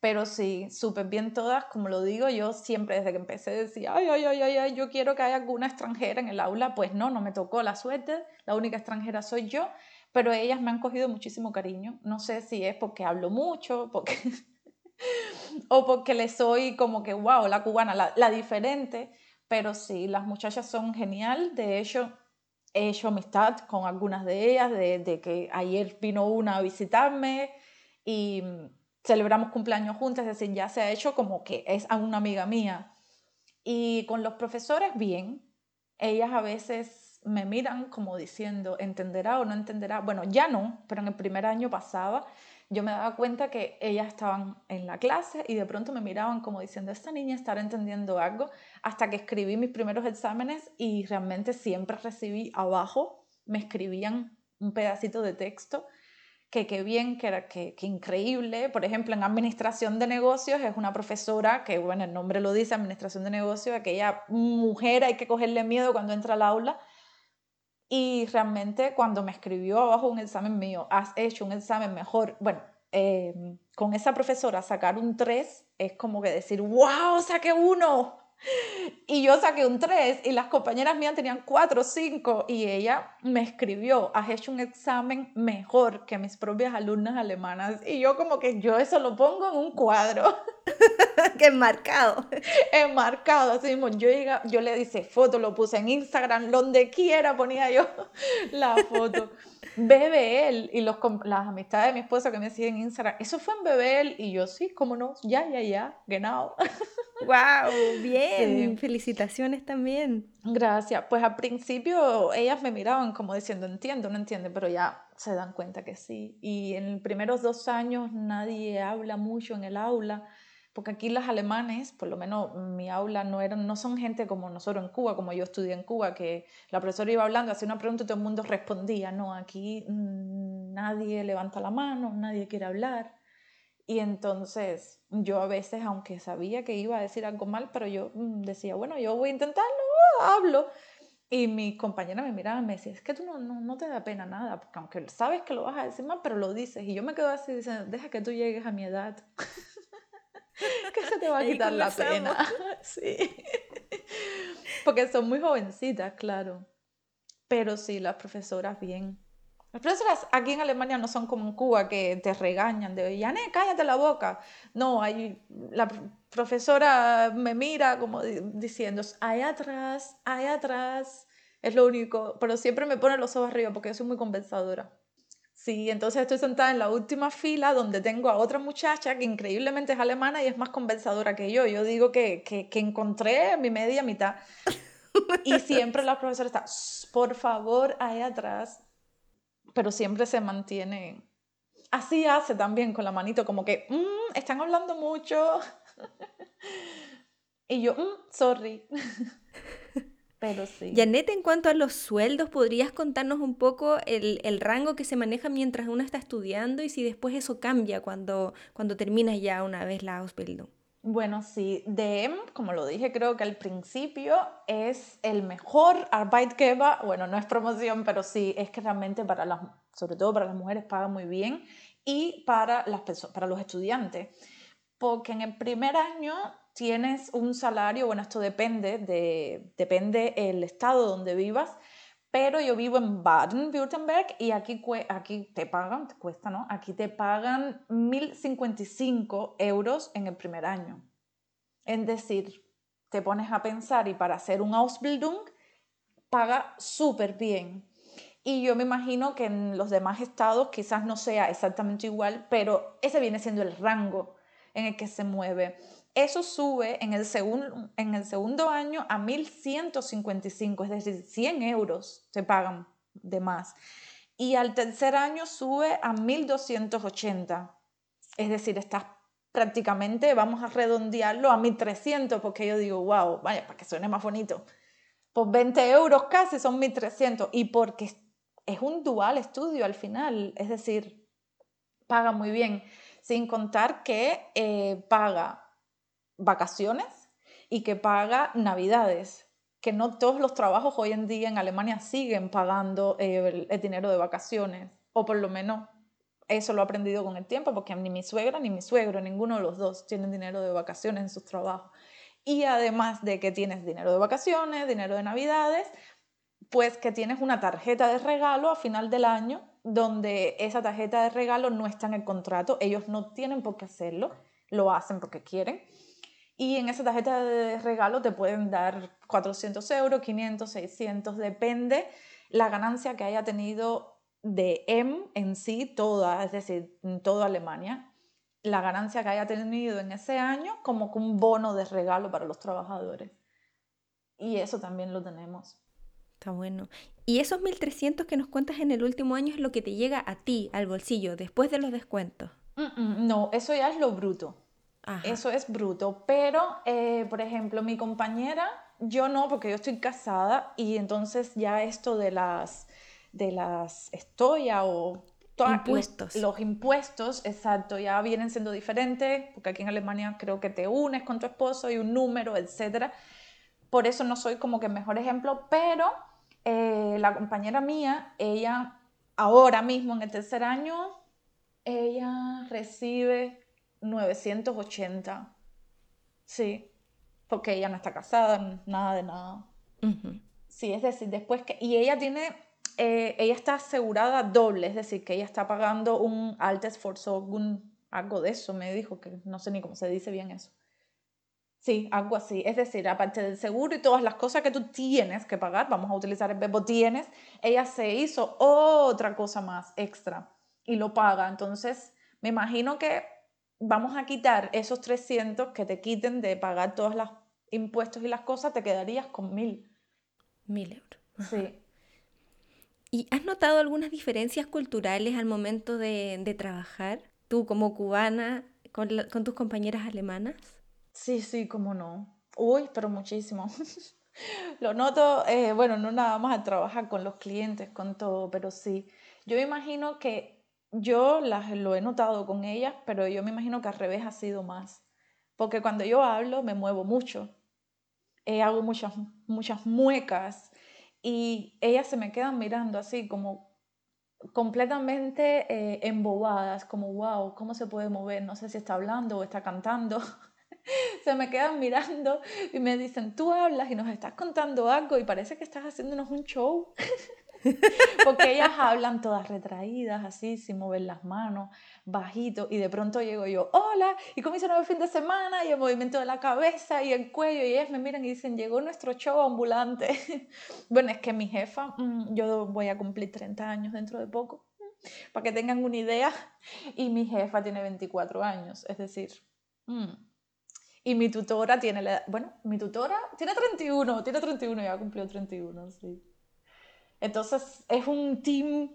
Pero sí, súper bien todas. Como lo digo, yo siempre desde que empecé decía, ay, ay, ay, ay, yo quiero que haya alguna extranjera en el aula. Pues no, no me tocó la suerte. La única extranjera soy yo pero ellas me han cogido muchísimo cariño. No sé si es porque hablo mucho, porque o porque le soy como que, wow, la cubana, la, diferente, pero sí, las muchachas son genial. De hecho, he hecho amistad con algunas de ellas, de, que ayer vino una a visitarme y celebramos cumpleaños juntas, es decir, ya se ha hecho como que es a una amiga mía. Y con los profesores, bien. Ellas a veces me miran como diciendo, ¿entenderá o no entenderá? Bueno, ya no, pero en el primer año pasaba, yo me daba cuenta que ellas estaban en la clase y de pronto me miraban como diciendo, esta niña estará entendiendo algo, hasta que escribí mis primeros exámenes y realmente siempre recibí abajo, me escribían un pedacito de texto que qué bien, que, era, que, que, increíble. Por ejemplo, en administración de negocios es una profesora que, bueno, el nombre lo dice, administración de negocios, aquella mujer hay que cogerle miedo cuando entra al aula y realmente cuando me escribió abajo un examen mío, has hecho un examen mejor, bueno, em, con esa profesora sacar un 3 es como que decir, wow, saqué uno. Y yo saqué un 3 y las compañeras mías tenían 4 o 5 y ella me escribió, has hecho un examen mejor que mis propias alumnas alemanas. Y yo como que yo eso lo pongo en un cuadro. que enmarcado. enmarcado, así mismo. Yo, yo le hice foto, lo puse en Instagram, donde quiera ponía yo la foto. BBL y los, las amistades de mi esposa que me siguen en Instagram, eso fue en BBL y yo sí, cómo no, ya, ya, ya, genau. Wow, bien, felicitaciones también. Gracias. Pues al principio ellas me miraban como diciendo, entiendo, no entiende, pero ya se dan cuenta que sí. Y en los primeros dos años nadie habla mucho en el aula porque aquí las alemanes, por lo menos mi aula, no, eran, no son gente como nosotros en Cuba, como yo estudié en Cuba, que la profesora iba hablando, hacía una pregunta y todo el mundo respondía. No, aquí mm, nadie levanta la mano, nadie quiere hablar. Y entonces yo a veces, aunque sabía que iba a decir algo mal, pero yo mm, decía, bueno, yo voy a intentarlo, hablo. Y mi compañera me miraba y me decía, es que tú no, no, no, te da pena nada, porque aunque sabes que lo vas a decir mal, pero lo dices. Y yo me quedo así diciendo, deja que tú llegues a mi edad. que se te va a quitar la pena. Sí. Porque son muy jovencitas, claro. Pero sí, las profesoras bien. Las profesoras aquí en Alemania no son como en Cuba que te regañan de, Yané, cállate la boca. No, hay, la profesora me mira como diciendo, ahí atrás, ahí atrás. Es lo único, pero siempre me pone los ojos arriba porque yo soy muy compensadora. Sí, entonces estoy sentada en la última fila donde tengo a otra muchacha que increíblemente es alemana y es más conversadora que yo. Yo digo que, que, que encontré mi media mitad. Y siempre la profesora está, por favor, ahí atrás. Pero siempre se mantiene. Así hace también con la manito, como que, mm, están hablando mucho. y yo, mm, sorry. Pero sí. Janet, en cuanto a los sueldos, ¿podrías contarnos un poco el, el, rango que se maneja mientras uno está estudiando y si después eso cambia cuando, cuando terminas ya una vez la Ausbildung? Bueno, sí, DM, como lo dije, creo que al principio es el mejor Arbeitgeber, bueno, no es promoción, pero sí, es que realmente para las, sobre todo para las mujeres paga muy bien y para, las para los estudiantes, porque en el primer año tienes un salario, bueno, esto depende, de, depende el estado donde vivas, pero yo vivo en Baden-Württemberg y aquí, aquí te pagan, te cuesta, ¿no? Aquí te pagan 1.055 euros en el primer año. Es decir, te pones a pensar y para hacer un Ausbildung paga súper bien. Y yo me imagino que en los demás estados quizás no sea exactamente igual, pero ese viene siendo el rango en el que se mueve. Eso sube en el, en el segundo año a 1.155, es decir, 100 euros se pagan de más. Y al tercer año sube a 1.280, es decir, estás prácticamente, vamos a redondearlo a 1.300, porque yo digo, wow, vaya, para que suene más bonito. Pues 20 euros casi son 1.300, y porque es un dual estudio al final, es decir, paga muy bien, sin contar que eh, paga vacaciones y que paga navidades, que no todos los trabajos hoy en día en Alemania siguen pagando eh, el, dinero de vacaciones, o por lo menos eso lo he aprendido con el tiempo, porque ni mi suegra ni mi suegro, ninguno de los dos tienen dinero de vacaciones en sus trabajos. Y además de que tienes dinero de vacaciones, dinero de navidades, pues que tienes una tarjeta de regalo a final del año, donde esa tarjeta de regalo no está en el contrato, ellos no tienen por qué hacerlo, lo hacen porque quieren y en esa tarjeta de regalo te pueden dar 400 euros, 500, 600, depende la ganancia que haya tenido de M en sí, toda, es decir, en toda Alemania, la ganancia que haya tenido en ese año como un bono de regalo para los trabajadores. Y eso también lo tenemos. Está bueno. ¿Y esos 1.300 que nos cuentas en el último año es lo que te llega a ti, al bolsillo, después de los descuentos? no, eso ya es lo bruto. Eso es bruto. Pero, eh, por ejemplo, mi compañera, yo no, porque yo estoy casada y entonces ya esto de las, de las estoya o impuestos. Los, impuestos, exacto, ya vienen siendo diferentes, porque aquí en Alemania creo que te unes con tu esposo y un número, etc. Por eso no soy como que el mejor ejemplo, pero eh, la compañera mía, ella ahora mismo en el tercer año, ella recibe 980. Sí, porque ella no está casada, nada de nada. Sí, es decir, después que... Y ella tiene, eh, ella está asegurada doble, es decir, que ella está pagando un un algo de eso, me dijo, que no sé ni cómo se dice bien eso. Sí, algo así. Es decir, aparte del seguro y todas las cosas que tú tienes que pagar, vamos a utilizar el verbo tienes, ella se hizo otra cosa más extra y lo paga. Entonces, me imagino que vamos a quitar esos 300 que te quiten de pagar todos los impuestos y las cosas, te quedarías con 1000. 1000 euros. Sí. ¿Y has notado algunas diferencias culturales al momento de, trabajar? Tú como cubana con, tus compañeras alemanas. Sí, sí, cómo no. Uy, pero muchísimo. Lo noto, eh, bueno, no nada más al trabajar con los clientes, con todo, pero sí. Yo me imagino que yo las, lo he notado con ellas, pero yo me imagino que al revés ha sido más. Porque cuando yo hablo me muevo mucho, eh, hago muchas, muchas muecas y ellas se me quedan mirando así como completamente eh, embobadas, como wow, ¿cómo se puede mover? No sé si está hablando o está cantando. se me quedan mirando y me dicen, tú hablas y nos estás contando algo y parece que estás haciéndonos un show. Porque ellas hablan todas retraídas, así, sin mover las manos, bajito, y de pronto llego yo, hola, y comienzo el fin de semana, y el movimiento de la cabeza y el cuello, y ellas me miran y dicen, llegó nuestro show ambulante. bueno, es que mi jefa, mm, yo voy a cumplir 30 años dentro de poco, para que tengan una idea, y mi jefa tiene 24 años, es decir... Mm, y mi tutora tiene la... Bueno, mi tutora tiene 31, tiene 31, ya cumplió 31, sí. Entonces es un team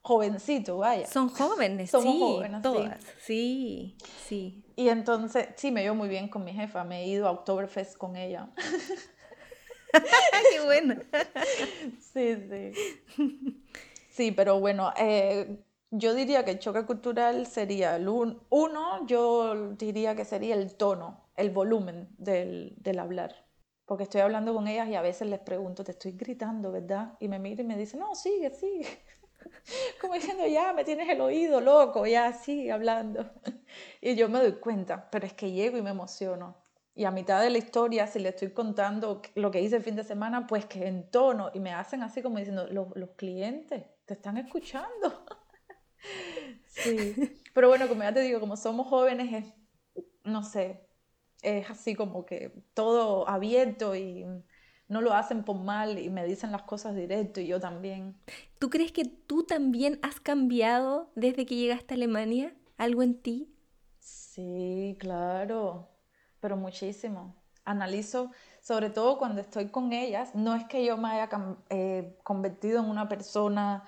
jovencito, vaya. Son jóvenes, Somos sí, jóvenes, todas. Sí. sí, Y entonces, sí, me llevo muy bien con mi jefa, me he ido a Oktoberfest con ella. Qué bueno. sí, sí. Sí, pero bueno, eh, yo diría que el choque cultural sería el uno, yo diría que sería el tono, el volumen del, del hablar porque estoy hablando con ellas y a veces les pregunto, te estoy gritando, ¿verdad? Y me miran y me dicen, no, sigue, sigue. Como diciendo, ya, me tienes el oído loco, ya, sigue hablando. Y yo me doy cuenta, pero es que llego y me emociono. Y a mitad de la historia, si le estoy contando lo que hice el fin de semana, pues que en tono y me hacen así como diciendo, los, los clientes te están escuchando. sí, pero bueno, como ya te digo, como somos jóvenes, es, no sé, es así como que todo abierto y no lo hacen por mal y me dicen las cosas directo y yo también. ¿Tú crees que tú también has cambiado desde que llegaste a Alemania? ¿Algo en ti? Sí, claro, pero muchísimo. Analizo, sobre todo cuando estoy con ellas, no es que yo me haya eh, convertido en una persona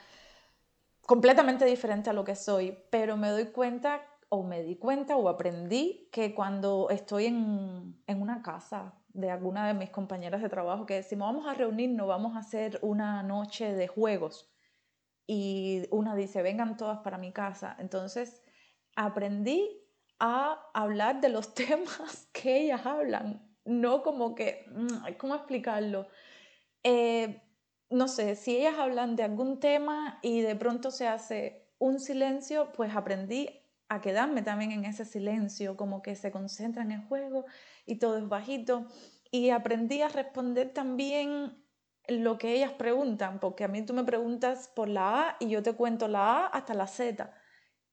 completamente diferente a lo que soy, pero me doy cuenta o me di cuenta o aprendí que cuando estoy en, en una casa de alguna de mis compañeras de trabajo que decimos, vamos a reunirnos, vamos a hacer una noche de juegos. Y una dice, vengan todas para mi casa. Entonces aprendí a hablar de los temas que ellas hablan, no como que, mm, ¿cómo explicarlo? Eh, no sé, si ellas hablan de algún tema y de pronto se hace un silencio, pues aprendí a quedarme también en ese silencio, como que se concentran en el juego y todo es bajito. Y aprendí a responder también lo que ellas preguntan, porque a mí tú me preguntas por la A y yo te cuento la A hasta la Z,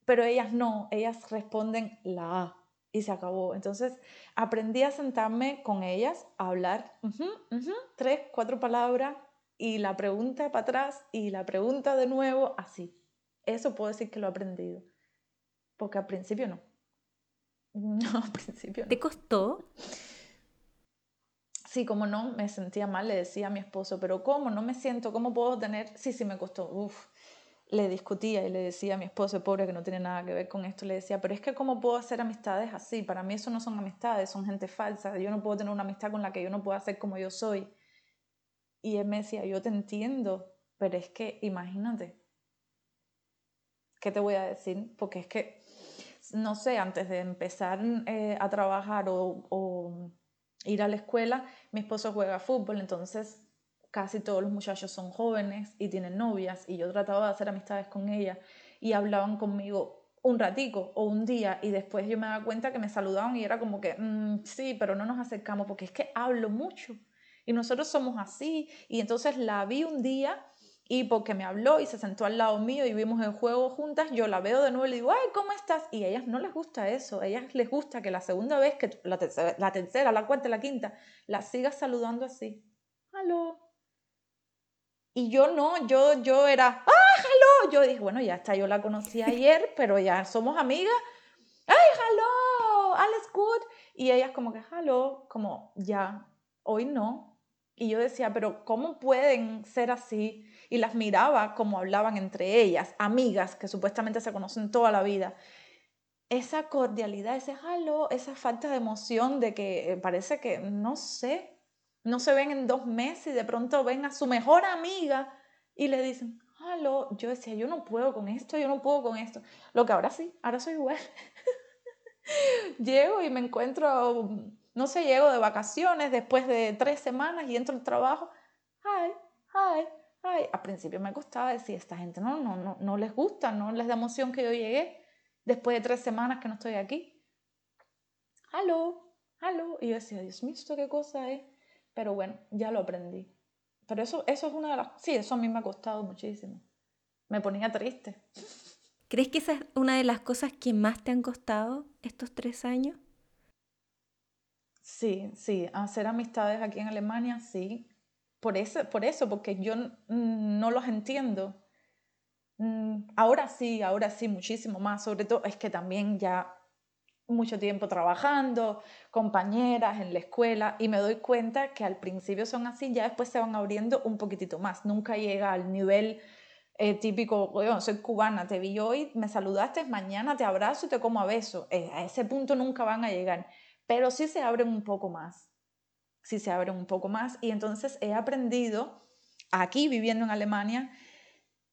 pero ellas no, ellas responden la A y se acabó. Entonces aprendí a sentarme con ellas, a hablar tres, cuatro palabras y la pregunta para atrás y la pregunta de nuevo, así. Eso puedo decir que lo he aprendido, porque al principio no. No, al principio no. ¿Te costó? Sí, como no, me sentía mal, le decía a mi esposo, pero ¿cómo? No me siento, ¿cómo puedo tener? Sí, sí, me costó, uf. Le discutía y le decía a mi esposo, pobre, que no tiene nada que ver con esto, le decía, pero es que ¿cómo puedo hacer amistades así? Para mí eso no son amistades, son gente falsa. Yo no puedo tener una amistad con la que yo no pueda ser como yo soy. Y él me decía, yo te entiendo, pero es que imagínate, ¿qué te voy a decir? Porque es que, no sé, antes de empezar eh, a trabajar o ir a la escuela, mi esposo juega fútbol, entonces casi todos los muchachos son jóvenes y tienen novias y yo trataba de hacer amistades con ellas y hablaban conmigo un ratico o un día y después yo me daba cuenta que me saludaban y era como que, mm, sí, pero no nos acercamos porque es que hablo mucho y nosotros somos así y entonces la vi un día y porque me habló y se sentó al lado mío y vimos el juego juntas, yo la veo de nuevo y le digo, ay, ¿cómo estás? Y a ellas no les gusta eso, a ellas les gusta que la segunda vez, que la tercera, la, tercera, la cuarta, la quinta, la sigas saludando así, aló. Y yo no, yo, yo era, ¡ah, hello! Yo dije, bueno, ya está, yo la conocí ayer, pero ya somos amigas. ¡Ay, hello! ¿Alles good? Y ellas como que, hello, como, ya, hoy no. Y yo decía, pero ¿cómo pueden ser así? Y las miraba como hablaban entre ellas, amigas que supuestamente se conocen toda la vida. Esa cordialidad, ese halo, esa falta de emoción de que eh, parece que, no sé, no se ven en dos meses y de pronto ven a su mejor amiga y le dicen, halo, yo decía, yo no puedo con esto, yo no puedo con esto. Lo que ahora sí, ahora soy igual. llego y me encuentro, no sé, llego de vacaciones después de tres semanas y entro al trabajo. Hi, hi, Ay, al principio me costaba decir, esta gente no, no, no, no les gusta, no les da emoción que yo llegué después de tres semanas que no estoy aquí. Aló, aló. Y yo decía, Dios mío, ¿esto qué cosa es? Pero bueno, ya lo aprendí. Pero eso, eso es una de las... Sí, eso a mí me ha costado muchísimo. Me ponía triste. ¿Crees que esa es una de las cosas que más te han costado estos tres años? Sí, sí. Hacer amistades aquí en Alemania, sí por eso, por eso porque yo no los entiendo. Mm, ahora sí, ahora sí, muchísimo más. Sobre todo es que también ya mucho tiempo trabajando, compañeras en la escuela, y me doy cuenta que al principio son así, ya después se van abriendo un poquitito más. Nunca llega al nivel eh, típico, yo soy cubana, te vi hoy, me saludaste, mañana te abrazo y te como a beso. Eh, a ese punto nunca van a llegar, pero sí se abren un poco más si se abren un poco más. Y entonces he aprendido aquí viviendo en Alemania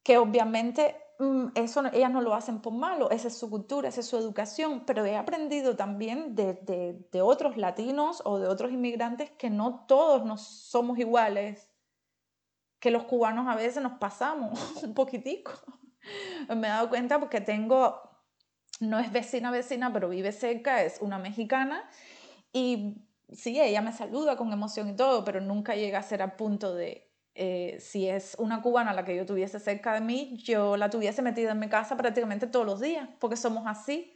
que obviamente mm, eso ellas no lo hacen por malo, esa es su cultura, esa es su educación, pero he aprendido también de, de, otros latinos o de otros inmigrantes que no todos nos somos iguales, que los cubanos a veces nos pasamos un poquitico. Me he dado cuenta porque tengo, no es vecina vecina, pero vive cerca, es una mexicana y sí, ella me saluda con emoción y todo, pero nunca llega a ser a punto de, eh, si es una cubana la que yo tuviese cerca de mí, yo la tuviese metida en mi casa prácticamente todos los días, porque somos así.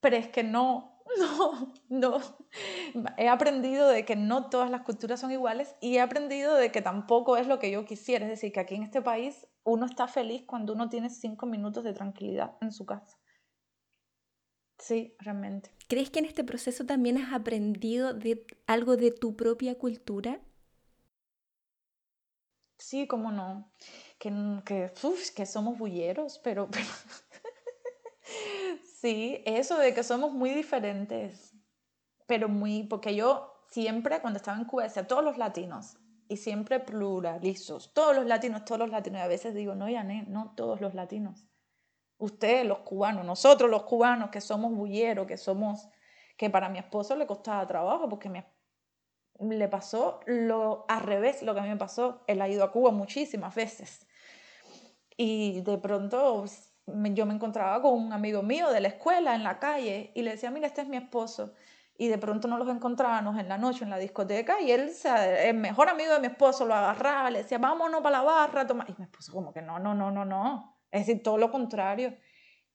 Pero es que no, no, no. He aprendido de que no todas las culturas son iguales y he aprendido de que tampoco es lo que yo quisiera. Es decir, que aquí en este país uno está feliz cuando uno tiene cinco minutos de tranquilidad en su casa. Sí, realmente. ¿Crees que en este proceso también has aprendido de algo de tu propia cultura? Sí, cómo no. Que, que, que somos bulleros, pero, pero... sí, eso de que somos muy diferentes, pero muy, porque yo siempre cuando estaba en Cuba decía todos los latinos y siempre pluralizos, todos los latinos, todos los latinos, y a veces digo, no, Yané, no todos los latinos. Ustedes, los cubanos, nosotros los cubanos que somos bulleros, que somos, que para mi esposo le costaba trabajo porque me, le pasó lo al revés, lo que a mí me pasó. Él ha ido a Cuba muchísimas veces. Y de pronto yo me encontraba con un amigo mío de la escuela en la calle y le decía, mira, este es mi esposo. Y de pronto nos los encontrábamos en la noche en la discoteca y él, el mejor amigo de mi esposo, lo agarraba, le decía, vámonos para la barra, toma. Y mi esposo como que no, no, no, no, no. Es decir, todo lo contrario.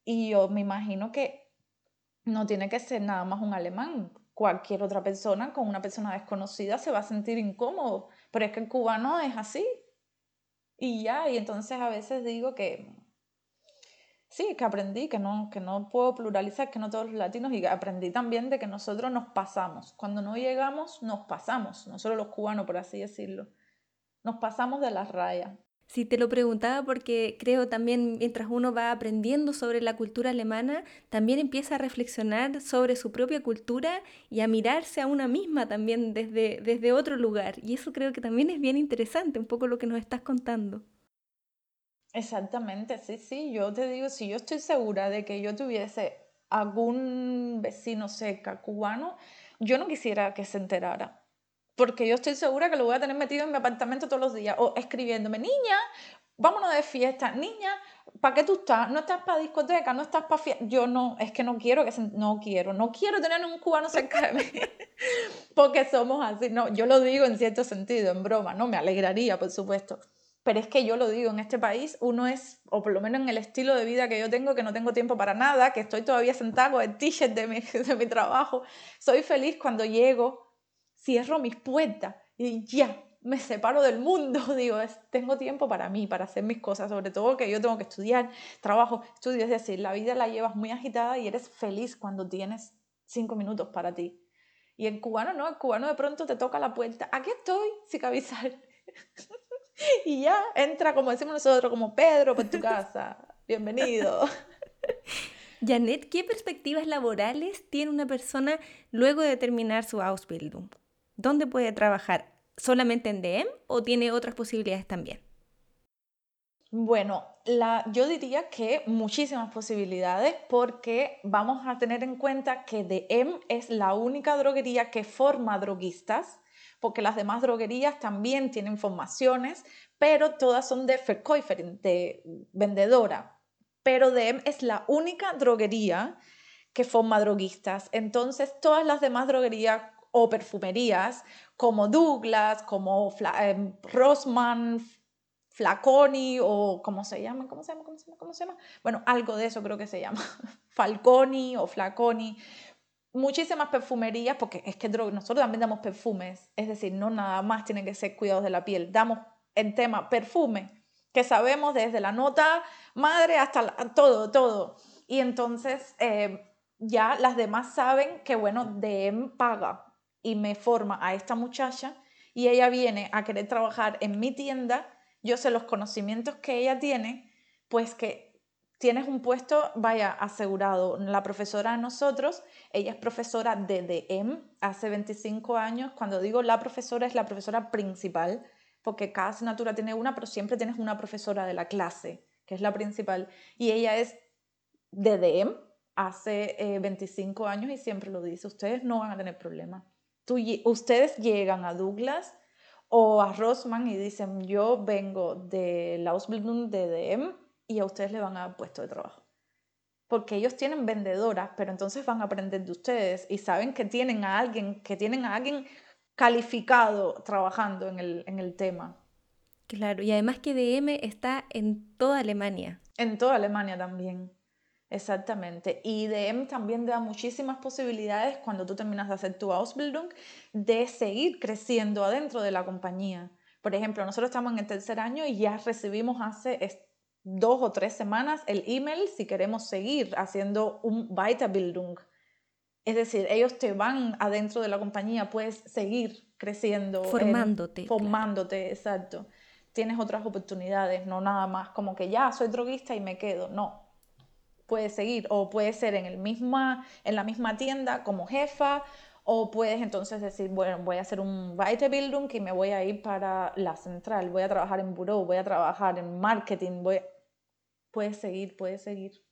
Y yo me imagino que no tiene que ser nada más un alemán. Cualquier otra persona con una persona desconocida se va a sentir incómodo. Pero es que el cubano es así. Y ya, y entonces a veces digo que sí, que aprendí que no, que no puedo pluralizar, que no todos los latinos, y aprendí también de que nosotros nos pasamos. Cuando no llegamos, nos pasamos. Nosotros los cubanos, por así decirlo. Nos pasamos de las rayas. Sí, te lo preguntaba porque creo también mientras uno va aprendiendo sobre la cultura alemana, también empieza a reflexionar sobre su propia cultura y a mirarse a una misma también desde, desde otro lugar. Y eso creo que también es bien interesante, un poco lo que nos estás contando. Exactamente, sí, sí, yo te digo, si yo estoy segura de que yo tuviese algún vecino cerca cubano, yo no quisiera que se enterara porque yo estoy segura que lo voy a tener metido en mi apartamento todos los días, o escribiéndome, niña, vámonos de fiesta, niña, ¿para qué tú estás? ¿No estás para discoteca? ¿No estás para fiesta? Yo no, es que no quiero que no quiero, no quiero tener un cubano cerca de mí, porque somos así, no, yo lo digo en cierto sentido, en broma, no, me alegraría, por supuesto, pero es que yo lo digo, en este país uno es, o por lo menos en el estilo de vida que yo tengo, que no tengo tiempo para nada, que estoy todavía sentada con el t-shirt de mi, de mi trabajo, soy feliz cuando llego cierro mis puertas y ya, me separo del mundo, digo, tengo tiempo para mí, para hacer mis cosas, sobre todo que yo tengo que estudiar, trabajo, estudio, es decir, la vida la llevas muy agitada y eres feliz cuando tienes cinco minutos para ti. Y el cubano no, el cubano de pronto te toca la puerta, aquí estoy, sin y ya entra, como decimos nosotros, como Pedro por tu casa, bienvenido. Janet, ¿qué perspectivas laborales tiene una persona luego de terminar su Ausbildung? ¿Dónde puede trabajar? ¿Solamente en DM o tiene otras posibilidades también? Bueno, yo diría que muchísimas posibilidades porque vamos a tener en cuenta que DM es la única droguería que forma droguistas, porque las demás droguerías también tienen formaciones, pero todas son de Verkäuferin, de vendedora. Pero DM es la única droguería que forma droguistas. Entonces, todas las demás droguerías o perfumerías como Douglas, como Fla eh, Flaconi o ¿cómo se llama? ¿Cómo se llama? ¿Cómo se llama? ¿Cómo se llama? Bueno, algo de eso creo que se llama. Falconi o Flaconi. Muchísimas perfumerías, porque es que nosotros también damos perfumes, es decir, no nada más tienen que ser cuidados de la piel, damos en tema perfume, que sabemos desde la nota madre hasta todo, todo. Y entonces eh, ya las demás saben que, bueno, DM paga y me forma a esta muchacha y ella viene a querer trabajar en mi tienda, yo sé los conocimientos que ella tiene, pues que tienes un puesto, vaya, asegurado. La profesora de nosotros, ella es profesora de DM hace 25 años. Cuando digo la profesora, es la profesora principal, porque cada asignatura tiene una, pero siempre tienes una profesora de la clase, que es la principal. Y ella es de DM hace 25 eh, años y siempre lo dice, ustedes no van a tener problemas ustedes llegan a Douglas o a Rossmann y dicen, yo vengo de la Ausbildung de DM y a ustedes le van a dar puesto de trabajo. porque ellos tienen vendedoras, pero entonces van a aprender de ustedes y saben que tienen a alguien, que tienen a alguien calificado trabajando en el, en el tema. Claro, y además que DM está en toda Alemania. En toda Alemania también. Exactamente. Y DM también da muchísimas posibilidades cuando tú terminas de hacer tu Ausbildung de seguir creciendo adentro de la compañía. Por ejemplo, nosotros estamos en el tercer año y ya recibimos hace dos o tres semanas el email si queremos seguir haciendo un Weiterbildung. Es decir, ellos te van adentro de la compañía, puedes seguir creciendo. Formándote. formándote, exacto. Tienes otras oportunidades, no nada más como que ya soy droguista y me quedo. No, puedes seguir o puede ser en, el misma, en la misma tienda como jefa o puedes entonces decir, bueno, voy a hacer un Weiterbildung y me voy a ir para la central, voy a trabajar en bureau, voy a trabajar en marketing, voy... puedes seguir, puedes seguir.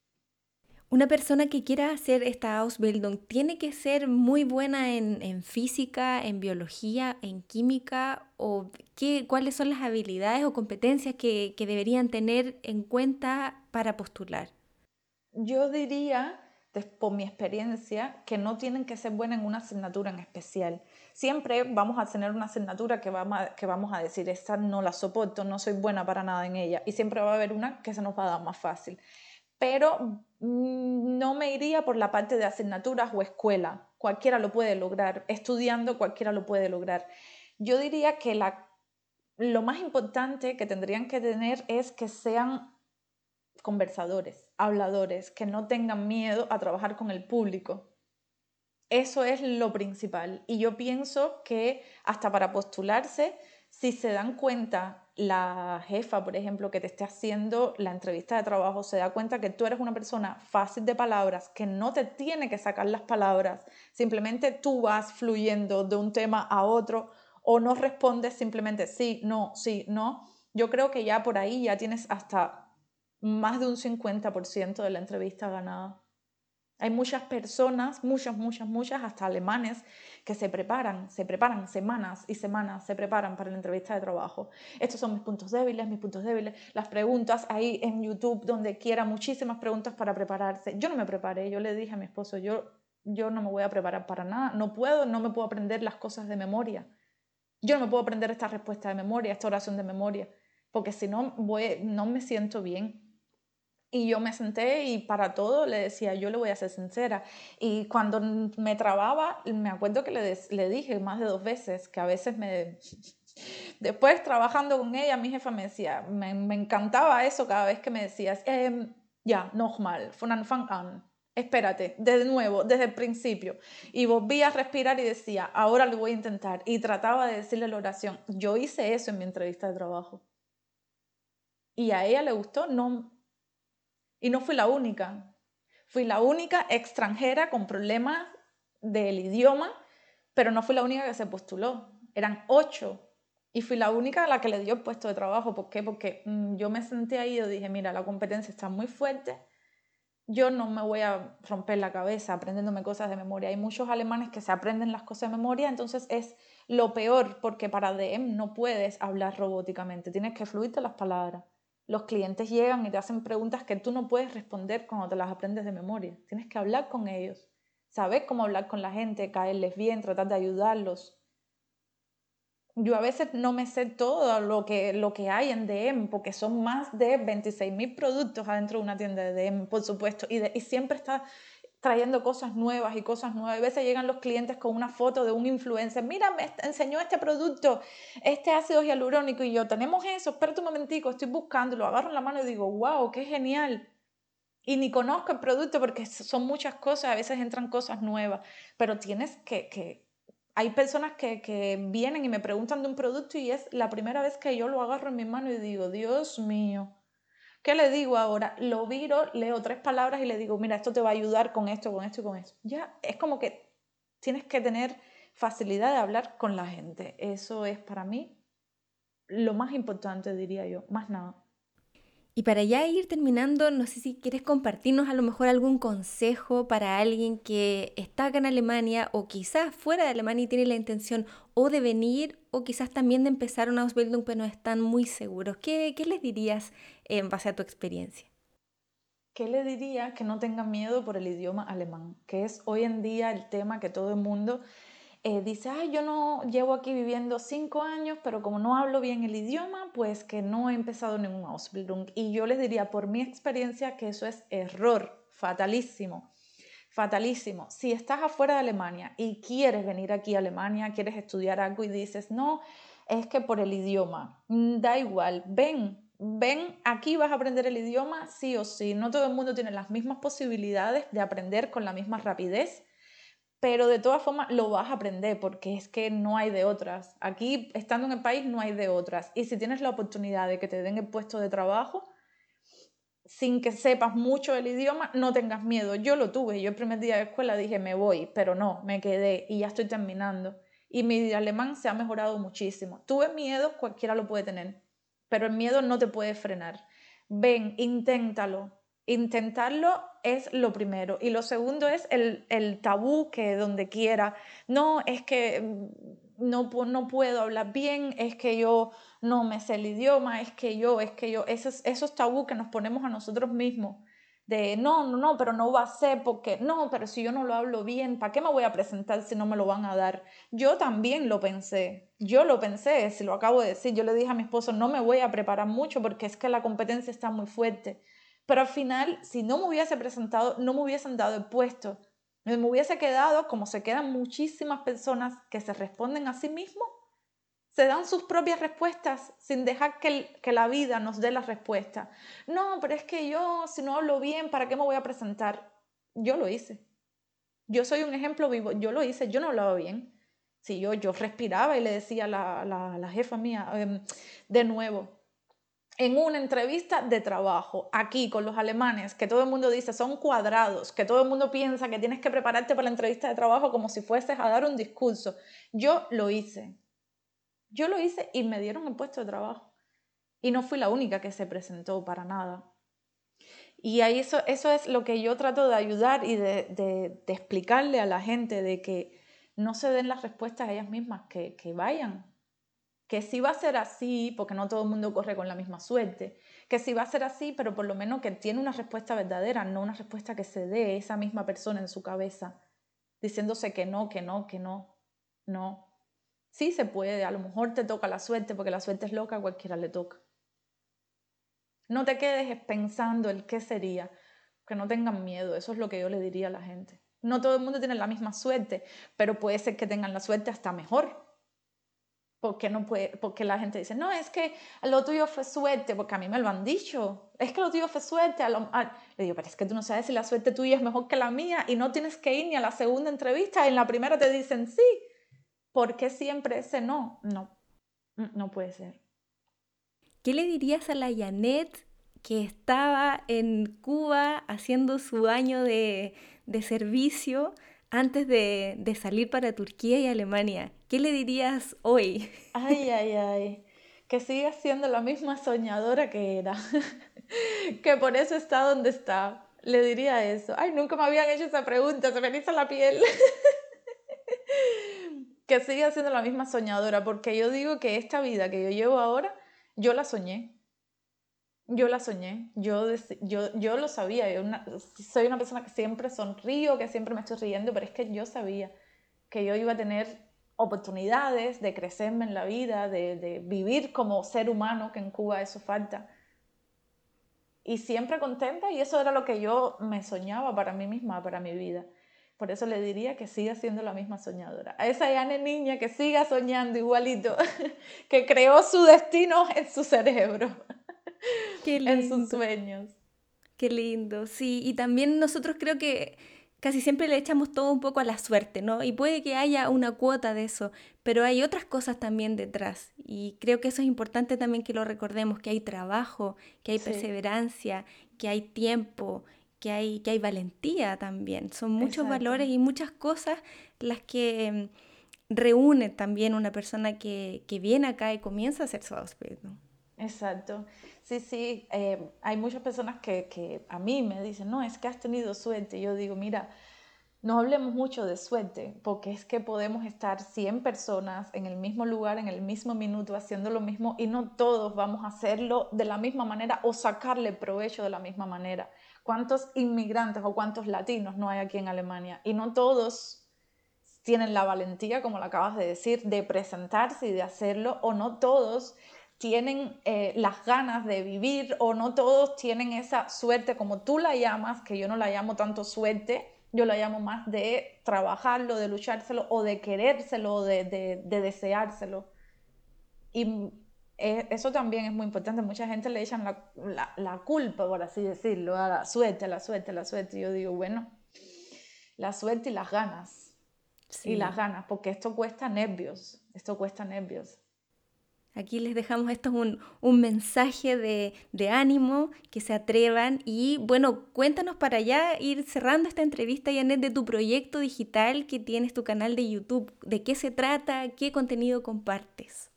Una persona que quiera hacer esta Ausbildung tiene que ser muy buena en, en física, en biología, en química o qué, cuáles son las habilidades o competencias que, que deberían tener en cuenta para postular. Yo diría, por mi experiencia, que no tienen que ser buenas en una asignatura en especial. Siempre vamos a tener una asignatura que vamos a, decir, esta no la soporto, no soy buena para nada en ella. Y siempre va a haber una que se nos va a dar más fácil. Pero mm, no me iría por la parte de asignaturas o escuela. Cualquiera lo puede lograr. Estudiando, cualquiera lo puede lograr. Yo diría que lo más importante que tendrían que tener es que sean conversadores, habladores, que no tengan miedo a trabajar con el público. Eso es lo principal. Y yo pienso que hasta para postularse, si se dan cuenta la jefa, por ejemplo, que te esté haciendo la entrevista de trabajo, se da cuenta que tú eres una persona fácil de palabras, que no te tiene que sacar las palabras, simplemente tú vas fluyendo de un tema a otro o no respondes simplemente sí, no, sí, no. Yo creo que ya por ahí ya tienes hasta más de un 50% de la entrevista ganada. Hay muchas personas, muchas, muchas, muchas, hasta alemanes, que se preparan, se preparan semanas y semanas, se preparan para la entrevista de trabajo. Estos son mis puntos débiles, mis puntos débiles, las preguntas ahí en YouTube, donde quiera, muchísimas preguntas para prepararse. Yo no me preparé, yo le dije a mi esposo, yo, yo no me voy a preparar para nada, no puedo, no me puedo aprender las cosas de memoria. Yo no me puedo aprender esta respuesta de memoria, esta oración de memoria, porque si no, no me siento bien. Y yo me senté y para todo le decía, yo le voy a ser sincera. Y cuando me trababa, me acuerdo que le, le dije más de dos veces que a veces me... Después trabajando con ella, mi jefa me decía, me, encantaba eso cada vez que me decías, eh, ya, nochmal, von Anfang an, espérate, de nuevo, desde el principio. Y volví a respirar y decía, ahora lo voy a intentar. Y trataba de decirle la oración. Yo hice eso en mi entrevista de trabajo. Y a ella le gustó, no, y no fui la única. Fui la única extranjera con problemas del idioma, pero no fui la única que se postuló. Eran ocho. Y fui la única a la que le dio el puesto de trabajo. ¿Por qué? Porque mm, yo me senté ahí y dije, mira, la competencia está muy fuerte. Yo no me voy a romper la cabeza aprendiéndome cosas de memoria. Hay muchos alemanes que se aprenden las cosas de memoria, entonces es lo peor porque para DM no puedes hablar robóticamente, tienes que fluirte las palabras los clientes llegan y te hacen preguntas que tú no puedes responder cuando te las aprendes de memoria. Tienes que hablar con ellos, saber cómo hablar con la gente, caerles bien, tratar de ayudarlos. Yo a veces no me sé todo lo que, lo que hay en DM, porque son más de 26.000 productos adentro de una tienda de DM, por supuesto, y, y siempre está trayendo cosas nuevas y cosas nuevas. A veces llegan los clientes con una foto de un influencer, mira, me enseñó este producto, este ácido hialurónico y yo, tenemos eso, espérate un momentico, estoy buscando, lo agarro en la mano y digo, wow, qué genial. Y ni conozco el producto porque son muchas cosas, a veces entran cosas nuevas, pero tienes que, que hay personas que, que vienen y me preguntan de un producto y es la primera vez que yo lo agarro en mi mano y digo, Dios mío, ¿Qué le digo ahora? Lo viro, leo tres palabras y le digo, mira, esto te va a ayudar con esto, con esto y con esto. Ya, es como que tienes que tener facilidad de hablar con la gente. Eso es para mí lo más importante, diría yo, más nada. Y para ya ir terminando, no sé si quieres compartirnos a lo mejor algún consejo para alguien que está acá en Alemania o quizás fuera de Alemania y tiene la intención o de venir o quizás también de empezar una Ausbildung pero no están muy seguros. ¿Qué, qué les dirías en base a tu experiencia? ¿qué le diría que no tengan miedo por el idioma alemán? Que es hoy en día el tema que todo el mundo eh, dice, ay, yo no llevo aquí viviendo cinco años, pero como no hablo bien el idioma, pues que no he empezado ningún Ausbildung. Y yo les diría, por mi experiencia, que eso es error, fatalísimo, fatalísimo. Si estás afuera de Alemania y quieres venir aquí a Alemania, quieres estudiar algo y dices, no, es que por el idioma, mm, da igual, ven, ven, aquí vas a aprender el idioma sí o sí. No todo el mundo tiene las mismas posibilidades de aprender con la misma rapidez pero de todas formas lo vas a aprender porque es que no hay de otras. Aquí, estando en el país, no hay de otras. Y si tienes la oportunidad de que te den el puesto de trabajo, sin que sepas mucho el idioma, no tengas miedo. Yo lo tuve, yo el primer día de escuela dije me voy, pero no, me quedé y ya estoy terminando. Y mi alemán se ha mejorado muchísimo. Tuve miedo, cualquiera lo puede tener, pero el miedo no te puede frenar. Ven, inténtalo, intentarlo es lo primero. Y lo segundo es el, tabú que donde quiera, no, es que mm, no, no puedo hablar bien, es que yo no me sé el idioma, es que yo, es que yo, esos, esos tabú que nos ponemos a nosotros mismos. De no, no, no, pero no va a ser porque no, pero si yo no lo hablo bien, ¿para qué me voy a presentar si no me lo van a dar? Yo también lo pensé, yo lo pensé, si lo acabo de decir, yo le dije a mi esposo, no me voy a preparar mucho porque es que la competencia está muy fuerte pero al final, si no me hubiese presentado, no me hubiesen dado el puesto. Me hubiese quedado como se quedan muchísimas personas que se responden a sí mismos, se dan sus propias respuestas sin dejar que, que la vida nos dé la respuesta. No, pero es que yo, si no hablo bien, ¿para qué me voy a presentar? Yo lo hice. Yo soy un ejemplo vivo. Yo lo hice, yo no hablaba bien. Si yo, yo respiraba y le decía a la, la, jefa mía, em, de nuevo, en una entrevista de trabajo, aquí con los alemanes, que todo el mundo dice son cuadrados, que todo el mundo piensa que tienes que prepararte para la entrevista de trabajo como si fueses a dar un discurso. Yo lo hice. Yo lo hice y me dieron el puesto de trabajo. Y no fui la única que se presentó para nada. Y ahí eso, eso es lo que yo trato de ayudar y de, de, explicarle a la gente, de que no se den las respuestas a ellas mismas, que, que vayan, que sí va a ser así, porque no todo el mundo corre con la misma suerte, que sí va a ser así, pero por lo menos que tiene una respuesta verdadera, no una respuesta que se dé esa misma persona en su cabeza, diciéndose que no, que no, que no, no. Sí se puede, a lo mejor te toca la suerte, porque la suerte es loca, a cualquiera le toca. No te quedes pensando el qué sería, que no tengan miedo, eso es lo que yo le diría a la gente. No todo el mundo tiene la misma suerte, pero puede ser que tengan la suerte hasta mejor, porque no puede, porque la gente dice, no, es que lo tuyo fue suerte, porque a mí me lo han dicho, es que lo tuyo fue suerte. Le digo, pero es que tú no sabes si la suerte tuya es mejor que la mía y no tienes que ir ni a la segunda entrevista, en la primera te dicen sí. ¿Por qué siempre ese no? No, no puede ser. ¿Qué le dirías a la Janet que estaba en Cuba haciendo su año de, de servicio antes de, de, salir para Turquía y Alemania, ¿qué le dirías hoy? Ay, ay, ay. Que siga siendo la misma soñadora que era. que por eso está donde está. Le diría eso. Ay, nunca me habían hecho esa pregunta, se me hizo la piel. que siga siendo la misma soñadora, porque yo digo que esta vida que yo llevo ahora, yo la soñé. Yo la soñé, yo, yo, yo lo sabía, yo soy una persona que siempre sonrío, que siempre me estoy riendo, pero es que yo sabía que yo iba a tener oportunidades de crecerme en la vida, de, de vivir como ser humano, que en Cuba eso falta. Y siempre contenta y eso era lo que yo me soñaba para mí misma, para mi vida. Por eso le diría que siga siendo la misma soñadora. A esa Yane niña que siga soñando igualito, que creó su destino en su cerebro. Qué en sus sueños. Qué lindo, sí. Y también nosotros creo que casi siempre le echamos todo un poco a la suerte, ¿no? Y puede que haya una cuota de eso, pero hay otras cosas también detrás. Y creo que eso es importante también que lo recordemos, que hay trabajo, que hay perseverancia, que hay tiempo, que hay, que hay valentía también. Son muchos valores y muchas cosas las que mm, reúne también una persona que, que viene acá y comienza a hacer su ¿no? Exacto. Sí, sí, eh, hay muchas personas que, que, a mí me dicen, no, es que has tenido suerte. Yo digo, mira, no hablemos mucho de suerte, porque es que podemos estar 100 personas en el mismo lugar, en el mismo minuto, haciendo lo mismo y no todos vamos a hacerlo de la misma manera o sacarle provecho de la misma manera. ¿Cuántos inmigrantes o cuántos latinos no hay aquí en Alemania? Y no todos tienen la valentía, como lo acabas de decir, de presentarse y de hacerlo, o no todos tienen eh, las ganas de vivir, o no todos tienen esa suerte, como tú la llamas, que yo no la llamo tanto suerte, yo la llamo más de trabajarlo, de luchárselo, o de querérselo, de, de deseárselo. Y eh, eso también es muy importante. Mucha gente le echan la, la, culpa, por así decirlo, a la suerte, a la suerte, a la suerte. Y yo digo, bueno, la suerte y las ganas. Y las ganas, porque esto cuesta nervios, esto cuesta nervios. Aquí les dejamos esto un, un mensaje de, de, ánimo, que se atrevan y bueno, cuéntanos para ya ir cerrando esta entrevista, Janet, de tu proyecto digital que tienes tu canal de YouTube. ¿De qué se trata? ¿Qué contenido compartes?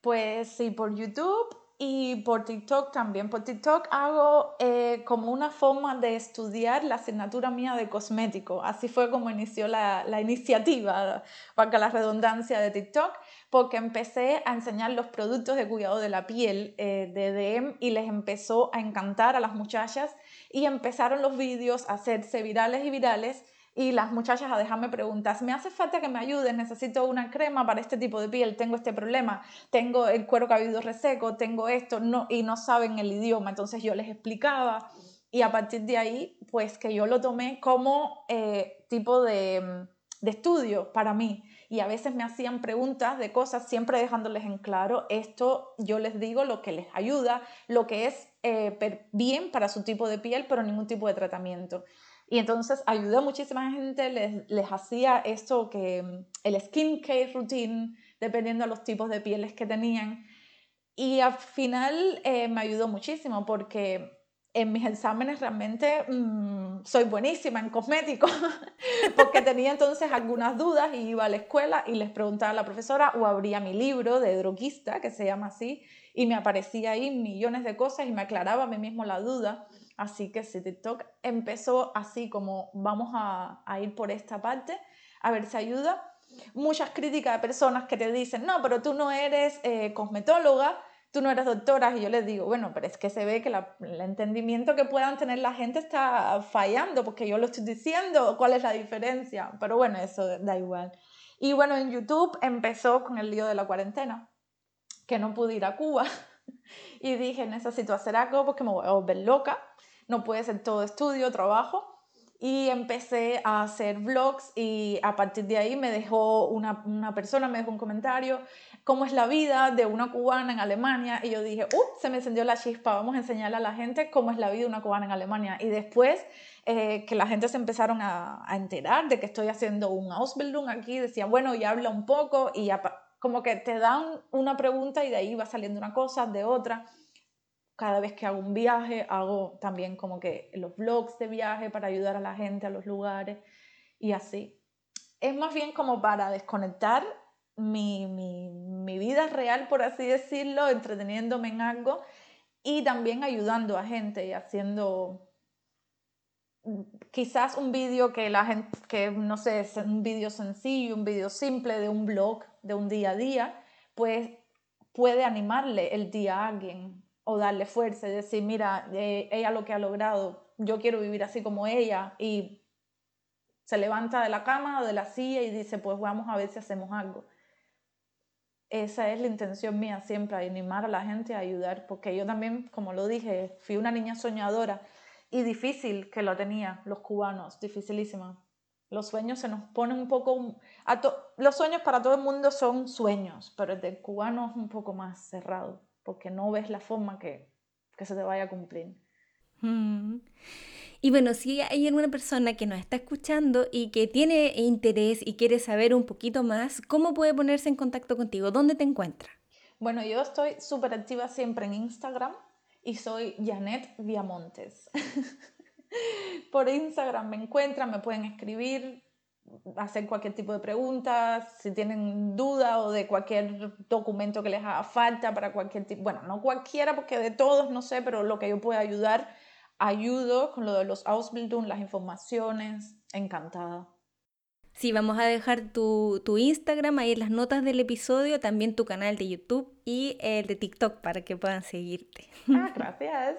Pues sí, por YouTube y por TikTok también. Por TikTok hago eh, como una forma de estudiar la asignatura mía de cosmético. Así fue como inició la, la iniciativa, para la redundancia de TikTok, porque empecé a enseñar los productos de cuidado de la piel eh, de DM y les empezó a encantar a las muchachas y empezaron los vídeos a hacerse virales y virales y las muchachas a dejarme preguntas, me hace falta que me ayudes, necesito una crema para este tipo de piel, tengo este problema, tengo el cuero cabelludo reseco, tengo esto, no, y no saben el idioma, entonces yo les explicaba y a partir de ahí, pues que yo lo tomé como eh, tipo de, de estudio para mí y a veces me hacían preguntas de cosas, siempre dejándoles en claro, esto yo les digo lo que les ayuda, lo que es eh, bien para su tipo de piel, pero ningún tipo de tratamiento. Y entonces ayudé a muchísima gente, les, les hacía esto que el skin care routine, dependiendo de los tipos de pieles que tenían. Y al final eh, me ayudó muchísimo porque en mis exámenes realmente mm, soy buenísima en cosméticos, porque tenía entonces algunas dudas y iba a la escuela y les preguntaba a la profesora o abría mi libro de droguista, que se llama así, y me aparecía ahí millones de cosas y me aclaraba a mí mismo la duda. Así que si TikTok empezó así como vamos a, ir por esta parte, a ver si ayuda. Muchas críticas de personas que te dicen, no, pero tú no eres eh, cosmetóloga, tú no eres doctora, y yo les digo, bueno, pero es que se ve que el entendimiento que puedan tener la gente está fallando, porque yo lo estoy diciendo, cuál es la diferencia, pero bueno, eso da igual. Y bueno, en YouTube empezó con el lío de la cuarentena, que no pude ir a Cuba, y dije, necesito hacer algo porque me voy a volver loca, no puede ser todo estudio, trabajo. Y empecé a hacer vlogs y a partir de ahí me dejó una, una persona, me dejó un comentario, cómo es la vida de una cubana en Alemania. Y yo dije, uh, se me encendió la chispa, vamos a enseñarle a la gente cómo es la vida de una cubana en Alemania. Y después eh, que la gente se empezaron a, enterar de que estoy haciendo un Ausbildung aquí, decía, bueno, ya habla un poco y ya como que te dan una pregunta y de ahí va saliendo una cosa, de otra cada vez que hago un viaje, hago también como que los vlogs de viaje para ayudar a la gente a los lugares y así. Es más bien como para desconectar mi, mi, vida real, por así decirlo, entreteniéndome en algo y también ayudando a gente y haciendo quizás un vídeo que la que no sé, es un vídeo sencillo, un vídeo simple de un blog, de un día a día, pues puede animarle el día a alguien o darle fuerza y decir, mira, eh, ella lo que ha logrado, yo quiero vivir así como ella y se levanta de la cama o de la silla y dice, pues vamos a ver si hacemos algo. Esa es la intención mía siempre, animar a la gente a ayudar, porque yo también, como lo dije, fui una niña soñadora y difícil que lo tenía los cubanos, dificilísima. Los sueños se nos ponen un poco... los sueños para todo el mundo son sueños, pero el del cubano es un poco más cerrado porque no ves la forma que, que se te vaya a cumplir. Mm. Y bueno, si hay alguna persona que nos está escuchando y que tiene interés y quiere saber un poquito más, ¿cómo puede ponerse en contacto contigo? ¿Dónde te encuentra? Bueno, yo estoy súper activa siempre en Instagram y soy Janet Viamontes. Por Instagram me encuentran, me pueden escribir, hacer cualquier tipo de preguntas, si tienen duda o de cualquier documento que les haga falta para cualquier tipo, bueno, no cualquiera porque de todos no sé, pero lo que yo pueda ayudar, ayudo con lo de los Ausbildung, las informaciones, encantada. Sí, vamos a dejar tu, tu, Instagram ahí en las notas del episodio, también tu canal de YouTube y el de TikTok para que puedan seguirte. Ah, gracias.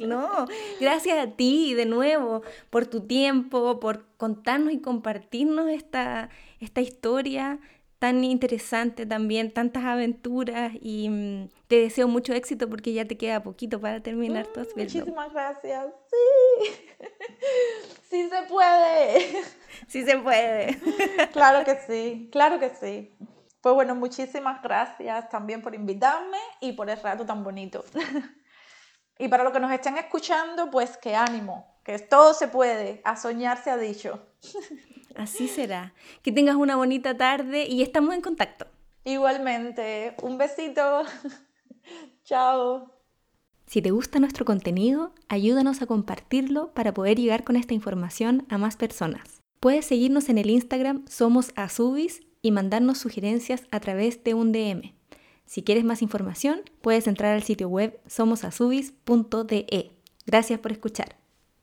no, gracias a ti de nuevo por tu tiempo, por contarnos y compartirnos esta, esta historia tan interesante también, tantas aventuras y mm, te deseo mucho éxito porque ya te queda poquito para terminar tu mm, Muchísimas gracias. Sí. sí se puede. Sí se puede. claro que sí, claro que sí. Pues bueno, muchísimas gracias también por invitarme y por el rato tan bonito. y para los que nos estén escuchando, pues que ánimo, que todo se puede, a soñar se ha dicho. Así será. Que tengas una bonita tarde y estamos en contacto. Igualmente. Un besito. Chao. Si te gusta nuestro contenido, ayúdanos a compartirlo para poder llegar con esta información a más personas. Puedes seguirnos en el Instagram Somos Azubis y mandarnos sugerencias a través de un DM. Si quieres más información, puedes entrar al sitio web somosazubis.de. Gracias por escuchar.